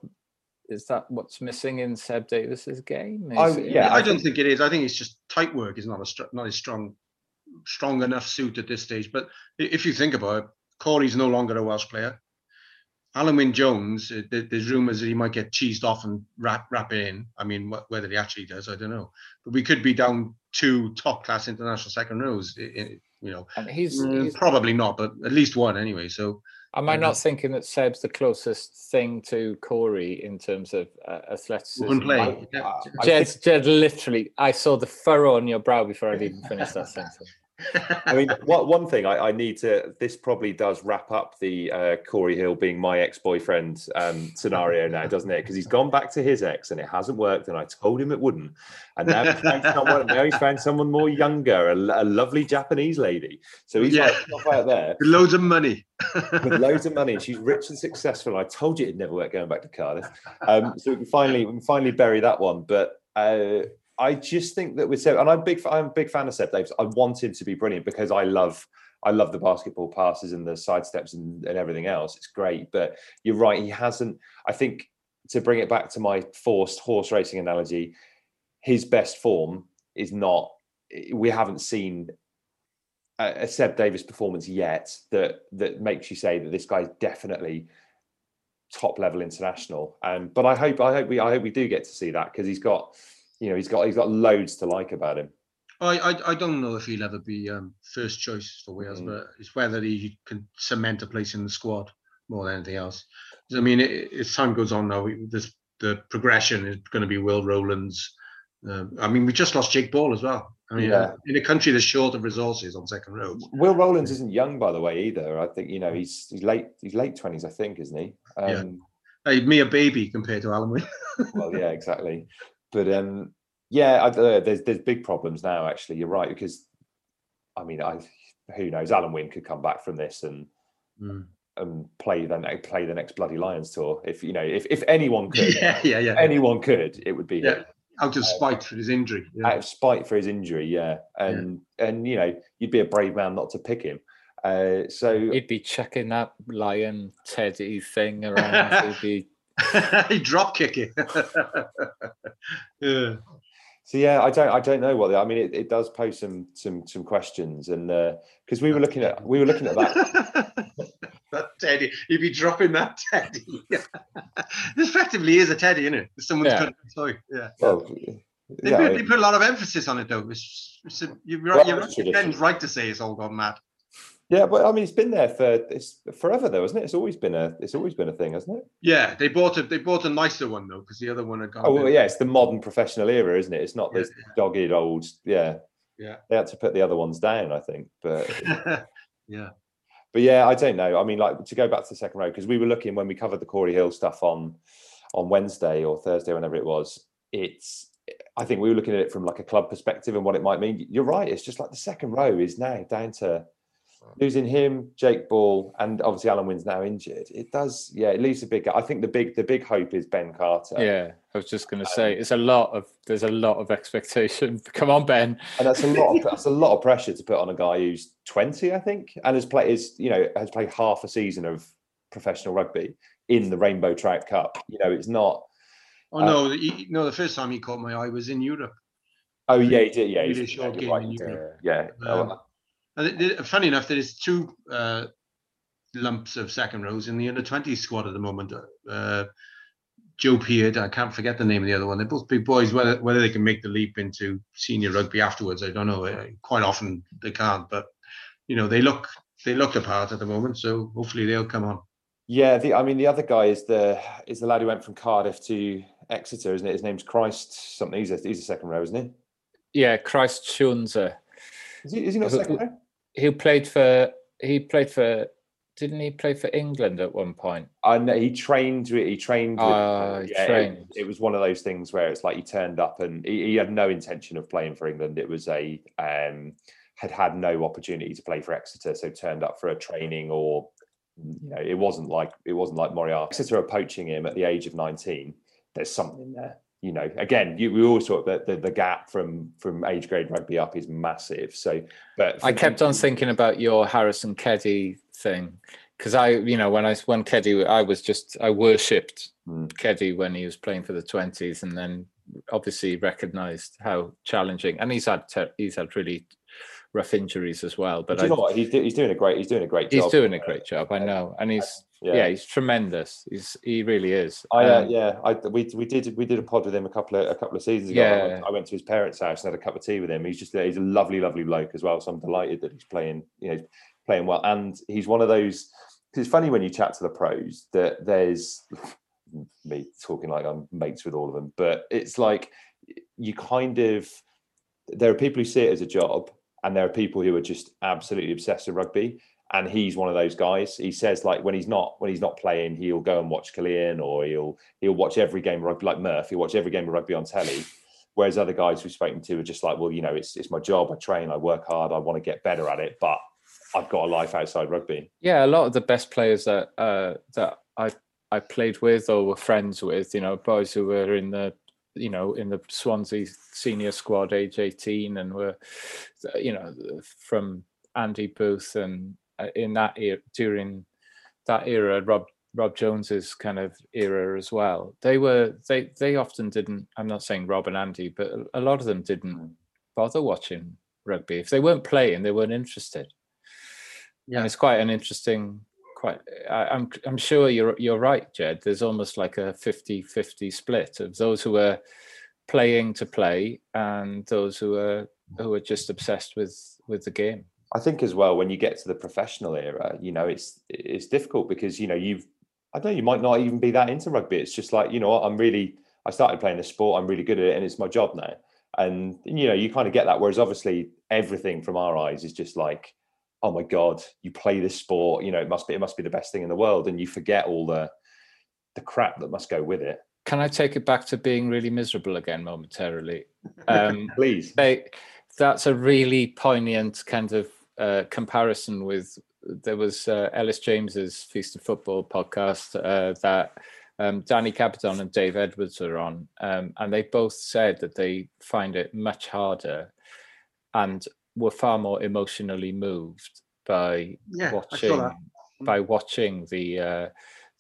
is that what's missing in Seb Davies's game? Is I, yeah, I, I don't think it is. I think it's just tight work is not a str- not a strong strong enough suit at this stage. But if you think about it, Cory's no longer a Welsh player. Alun Wyn Jones, uh, there's rumours that he might get cheesed off and wrap wrap it in. I mean, wh- whether he actually does, I don't know. But we could be down two top class international second rows. i- i- you know, And he's, Mm, he's probably not, but at least one anyway. So am I not thinking that Seb's the closest thing to Cory in terms of uh, athleticism? open play. I- Yeah. Jed, Jed, literally, I saw the furrow on your brow before I'd even finished that sentence. I mean, what, one thing I, I need to. This probably does wrap up the uh, Cory Hill being my ex-boyfriend um, scenario now, doesn't it? Because he's gone back to his ex and it hasn't worked, and I told him it wouldn't. And now he's found someone. Now he's found someone more younger, a, a lovely Japanese lady. So he's Yeah. like out there With loads of money. with loads of money, and she's rich and successful. I told you it'd never work going back to Cardiff. Um, so we can finally we can finally bury that one. But uh, I just think that with Seb, and I'm big I'm a big fan of Seb Davies. I want him to be brilliant because I love I love the basketball passes and the sidesteps and, and everything else. It's great. But you're right, he hasn't. I think to bring it back to my forced horse racing analogy, his best form is not. We haven't seen a, a Seb Davies performance yet that that makes you say that this guy's definitely top level international. Um, but I hope I hope we I hope we do get to see that because he's got you know he's got he's got loads to like about him. I, I I don't know if he'll ever be um, first choice for Wales, Mm. but it's whether he can cement a place in the squad more than anything else. I mean, it, as time goes on now, this the progression is going to be Will Rowlands. Uh, I mean, we just lost Jake Ball as well. I mean, Yeah. in a country that's short of resources on second row. Will Rowlands isn't young by the way either. I think you know he's he's late he's late twenties I think isn't he? Yeah. Um, Hey, me a baby compared to Alun Wyn. well, yeah, exactly. But um, yeah, I, uh, there's there's big problems now. Actually, you're right because I mean, I who knows? Alun Wyn could come back from this and Mm. and play the ne- play the next bloody Lions tour. If you know, if if anyone could, yeah, yeah, yeah. anyone could, it would be Yeah. him. Out of spite for his injury. Yeah. Out of spite for his injury, yeah, and and you know, you'd be a brave man not to pick him. Uh, so He'd be chucking that lion teddy thing around. He'd be he drop kick it. yeah. So yeah, I don't, I don't know what. The, I mean, it, it does pose some, some, some questions, and uh, because we were looking at, we were looking at that. that teddy, he'd be dropping that teddy. this effectively is a teddy, isn't it? Someone's Yeah. cut toy. Yeah. Well, They, yeah, put, they put a lot of emphasis on it, though. It's, it's a, you're right. Well, You're right, right to say it's all gone mad. Yeah, but I mean, it's been there for it's forever, though, isn't it? It's always been a, it's always been a thing, hasn't it? Yeah, they bought a they bought a nicer one though, because the other one had gone. Oh well, yeah, it's the modern professional era, isn't it? It's not this dogged old, yeah. Yeah. They had to put the other ones down, I think, but yeah. but yeah, I don't know. I mean, like to go back to the second row because we were looking when we covered the Cory Hill stuff on on Wednesday or Thursday, whenever it was. It's I think we were looking at it from like a club perspective and what it might mean. You're right. It's just like the second row is now down to losing him, Jake Ball, and obviously Alun Wyn's now injured. It does, yeah, it leaves a big. I think the big the big hope is Ben Carter. Yeah, I was just going to say it's a lot of there's a lot of expectation. Come on, Ben. and that's a lot. Of, that's a lot of pressure to put on a guy who's 20, I think, and has played is you know has played half a season of professional rugby in the Rainbow Trout Cup. You know, it's not. Oh no, he, no! The first time he caught my eye was in Europe. Oh yeah, he did. Yeah, He did a short game right, in. Europe. Yeah. Um, And it, it- funny enough, there is two uh, lumps of second rows in the under 20 squad at the moment. Uh, Joe Peard, I can't forget the name of the other one. They're both big boys. Whether whether they can make the leap into senior rugby afterwards, I don't know. Uh, Quite often they can't, but you know they look they look the part at the moment. So hopefully they'll come on. Yeah, the I mean the other guy is the is the lad who went from Cardiff to Exeter, isn't it? His name's Christ something. He's a, he's a second row, isn't he? Yeah, Christ Tshiunza. Is he, is he not second row? He played for he played for didn't he play for England at one point? I know he trained. with- He trained. With, he yeah, it- trained. It, was one of those things where it's like he turned up and he, he had no intention of playing for England. It was a um, had had no opportunity to play for Exeter, so turned up for a training or you know it wasn't like it wasn't like Moriarty. Exeter are poaching him at the age of nineteen. There's something there. You know, again, you, we all thought that the, the gap from from age grade rugby up is massive. So, but I kept on thinking about your Harrison Keddie thing because I, you know, when I when Keddie, I was just I worshipped Mm. Keddie when he was playing for the twenties, and then obviously recognised how challenging, and he's had ter- he's had really rough injuries as well. But Do you know what? He's, do- he's doing a great. He's doing a great he's job. doing a great job. I know, and he's yeah. yeah, he's tremendous. He's he really is. I uh, Um, yeah, I we we did we did a pod with him a couple of a couple of seasons ago. I, Yeah. went, I went to his parents' house and had a cup of tea with him. He's just he's a lovely, lovely bloke as well. So I'm delighted that he's playing, you know, playing well. And he's one of those. it's funny when you chat to the pros that there's me talking like I'm mates with all of them, but it's like you kind of there are people who see it as a job, and there are people who are just absolutely obsessed with rugby. And he's one of those guys. He says like when he's not when he's not playing, he'll go and watch Killian or he'll he'll watch every game of rugby like Murph. He'll watch every game of rugby on telly. Whereas other guys we've spoken to are just like, well, you know, it's it's my job. I train, I work hard, I want to get better at it, but I've got a life outside rugby. Yeah, a lot of the best players that uh, that I I played with or were friends with, you know, boys who were in the you know in the Swansea senior squad, age eighteen, and were you know from Andy Booth and Uh, in that era during that era, Rob Rob Jones's kind of era as well. They were they they often didn't. I'm not saying Rob and Andy, but a- lot of them didn't mm. bother watching rugby if they weren't playing. They weren't interested and it's quite an interesting quite I, i'm i'm sure you're you're right jed there's almost like a 50 50 split of those who are playing to play and those who are who are just obsessed with with the game I think as well when you get to the professional era, you know, it's it's difficult because you know you've I don't know you might not even be that into rugby. It's just like you know I'm really I started playing the sport. I'm really good at it, and it's my job now. And you know you kind of get that. Whereas obviously everything from our eyes is just like, oh my god, you play this sport. You know it must be it must be the best thing in the world, and you forget all the the crap that must go with it. can i take it back to being really miserable again momentarily um Please, they, that's a really poignant kind of uh, comparison with there was uh, Elis James's Feast of Football podcast uh, that um, Danny Gabbidon and Dave Edwards are on, um, and they both said that they find it much harder and were far more emotionally moved by Yeah, watching by watching the uh,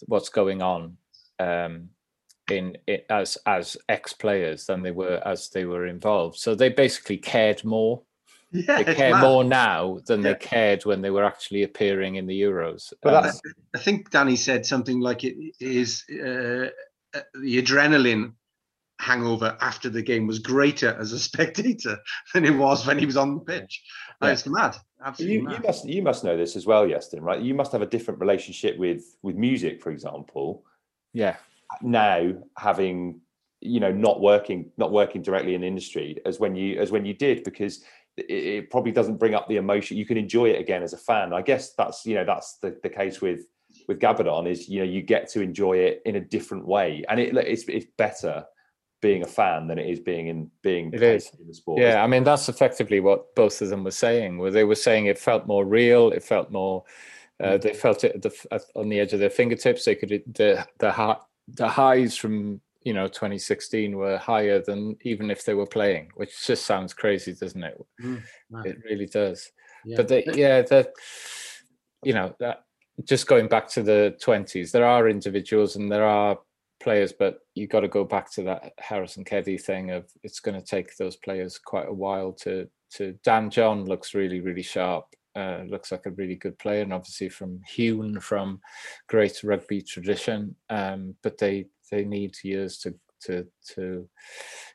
what's going on um, in it as as ex players than they were as they were involved. So they basically cared more. Yeah, They care mad. more now than Yeah. they cared when they were actually appearing in the Euros. But Um, I think Danny said something like it is uh, uh, the adrenaline hangover after the game was greater as a spectator than it was when he was on the pitch. Yeah. It's mad, absolutely you, you must you must know this as well, Justin, right? You must have a different relationship with with music, for example. yeah, now having you know not working not working directly in the industry as when you as when you did because it, it probably doesn't bring up the emotion you can enjoy it again as a fan i guess that's you know that's the, the case with with Gabbidon is you know you get to enjoy it in a different way and it it's, it's better being a fan than it is being in being It is. in the sport. Yeah, I mean that's effectively what both of them were saying. Where they were saying it felt more real, it felt more. Uh, they felt it at the, on the edge of their fingertips. They could the the hi- the highs from you know 2016 were higher than even if they were playing, which just sounds crazy, doesn't it? Mm, wow. It really does. Yeah. But they, yeah, that you know that just going back to the 20s, there are individuals and there are players, but you got to go back to that Harrison Keddie thing of it's going to take those players quite a while to to. Dan John looks really really sharp. Uh, looks like a really good player, and obviously from hewn from great rugby tradition. Um, but they they need years to to to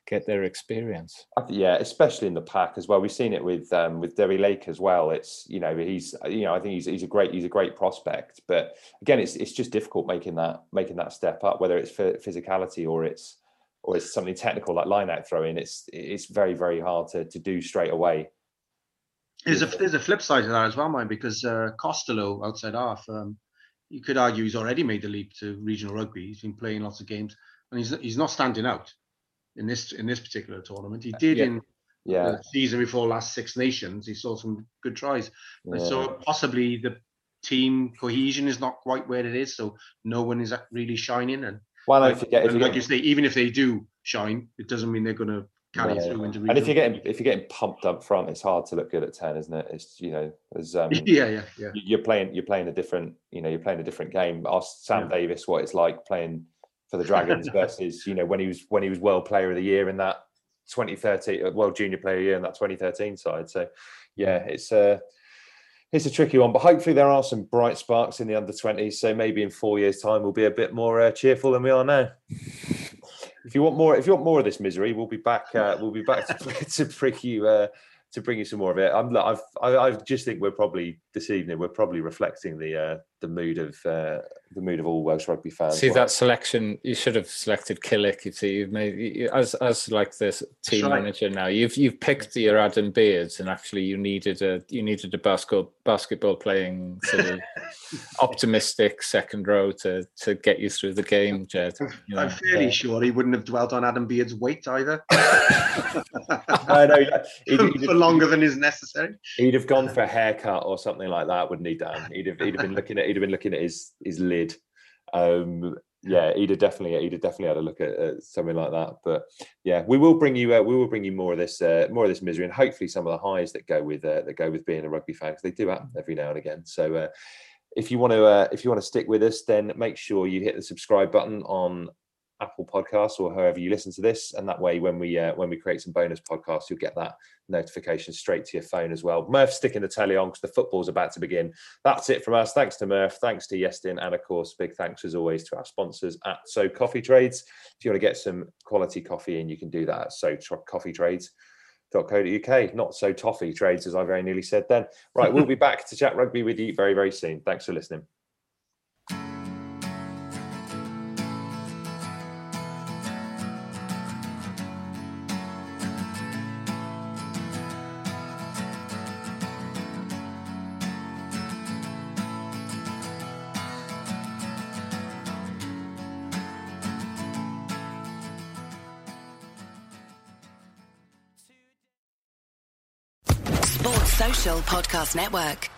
get their experience. Yeah, especially in the pack as well. We've seen it with um, with Dewi Lake as well. It's you know he's you know I think he's he's a great he's a great prospect, but again it's it's just difficult making that making that step up, whether it's physicality or it's or it's something technical like line out throwing. It's it's very very hard to to do straight away. There's a there's a flip side to that as well, mine, because uh, Costelow outside half, um, you could argue he's already made the leap to regional rugby. He's been playing lots of games, and he's he's not standing out in this in this particular tournament. He uh, did Yeah. in Yeah, the season before last Six Nations. He saw some good tries, yeah. so possibly the team cohesion is not quite where it is. So no one is really shining, and Well, like, if and you like you say, even if they do shine, it doesn't mean they're going to No. through into and if you're getting if you're getting pumped up front, it's hard to look good at ten, isn't it? It's you know there's um, yeah, yeah, yeah. you- you're playing you're playing a different you know you're playing a different game. Ask Sam Davies what it's like playing for the Dragons versus you know when he was when he was World Player of the Year in that 2013 uh, World Junior Player of the Year in that 2013 side. So yeah, it's a it's a tricky one, but hopefully there are some bright sparks in the under 20s. So maybe in four years' time we'll be a bit more uh, cheerful than we are now. If you want more, if you want more of this misery, we'll be back. Uh, we'll be back to, to bring you uh, to bring you some more of it. I'm, I've, I, I just think we're probably this evening. We're probably reflecting the uh, the mood of uh, the mood of all Welsh rugby fans. See Well, that selection? You should have selected Killick. You see, you've made you- as as like this team right. manager now. You've you've picked your Adam Beards, and actually you needed a you needed a basketball basketball playing sort of optimistic second row to to get you through the game, Jed. You know, I'm fairly uh, sure he wouldn't have dwelt on Adam Beard's weight either I know he'd, he'd, for longer than is necessary. he'd have gone for a haircut or something like that, wouldn't he, Dan? He'd have, he'd have been looking at he'd have been looking at his his lid. Um, yeah, he'd have definitely he'd have definitely had a look at, at something like that. But yeah, we will bring you uh, we will bring you more of this uh, more of this misery and hopefully some of the highs that go with uh, that go with being a rugby fan because they do happen every now and again. So. Uh, if you want to uh, if you want to stick with us then make sure you hit the subscribe button on apple podcasts or however you listen to this and that way when we uh, when we create some bonus podcasts you'll get that notification straight to your phone as well. Murph sticking the telly on because the football's about to begin. That's it from us. Thanks to murph. Thanks to Iestyn. And of course big thanks as always to our sponsors at so coffee trades. If you want to get some quality coffee in you can do that at so coffee trades uk not so toffee trades as i very nearly said then. Right we'll be back to chat rugby with you very very soon. Thanks for listening Podcast Network.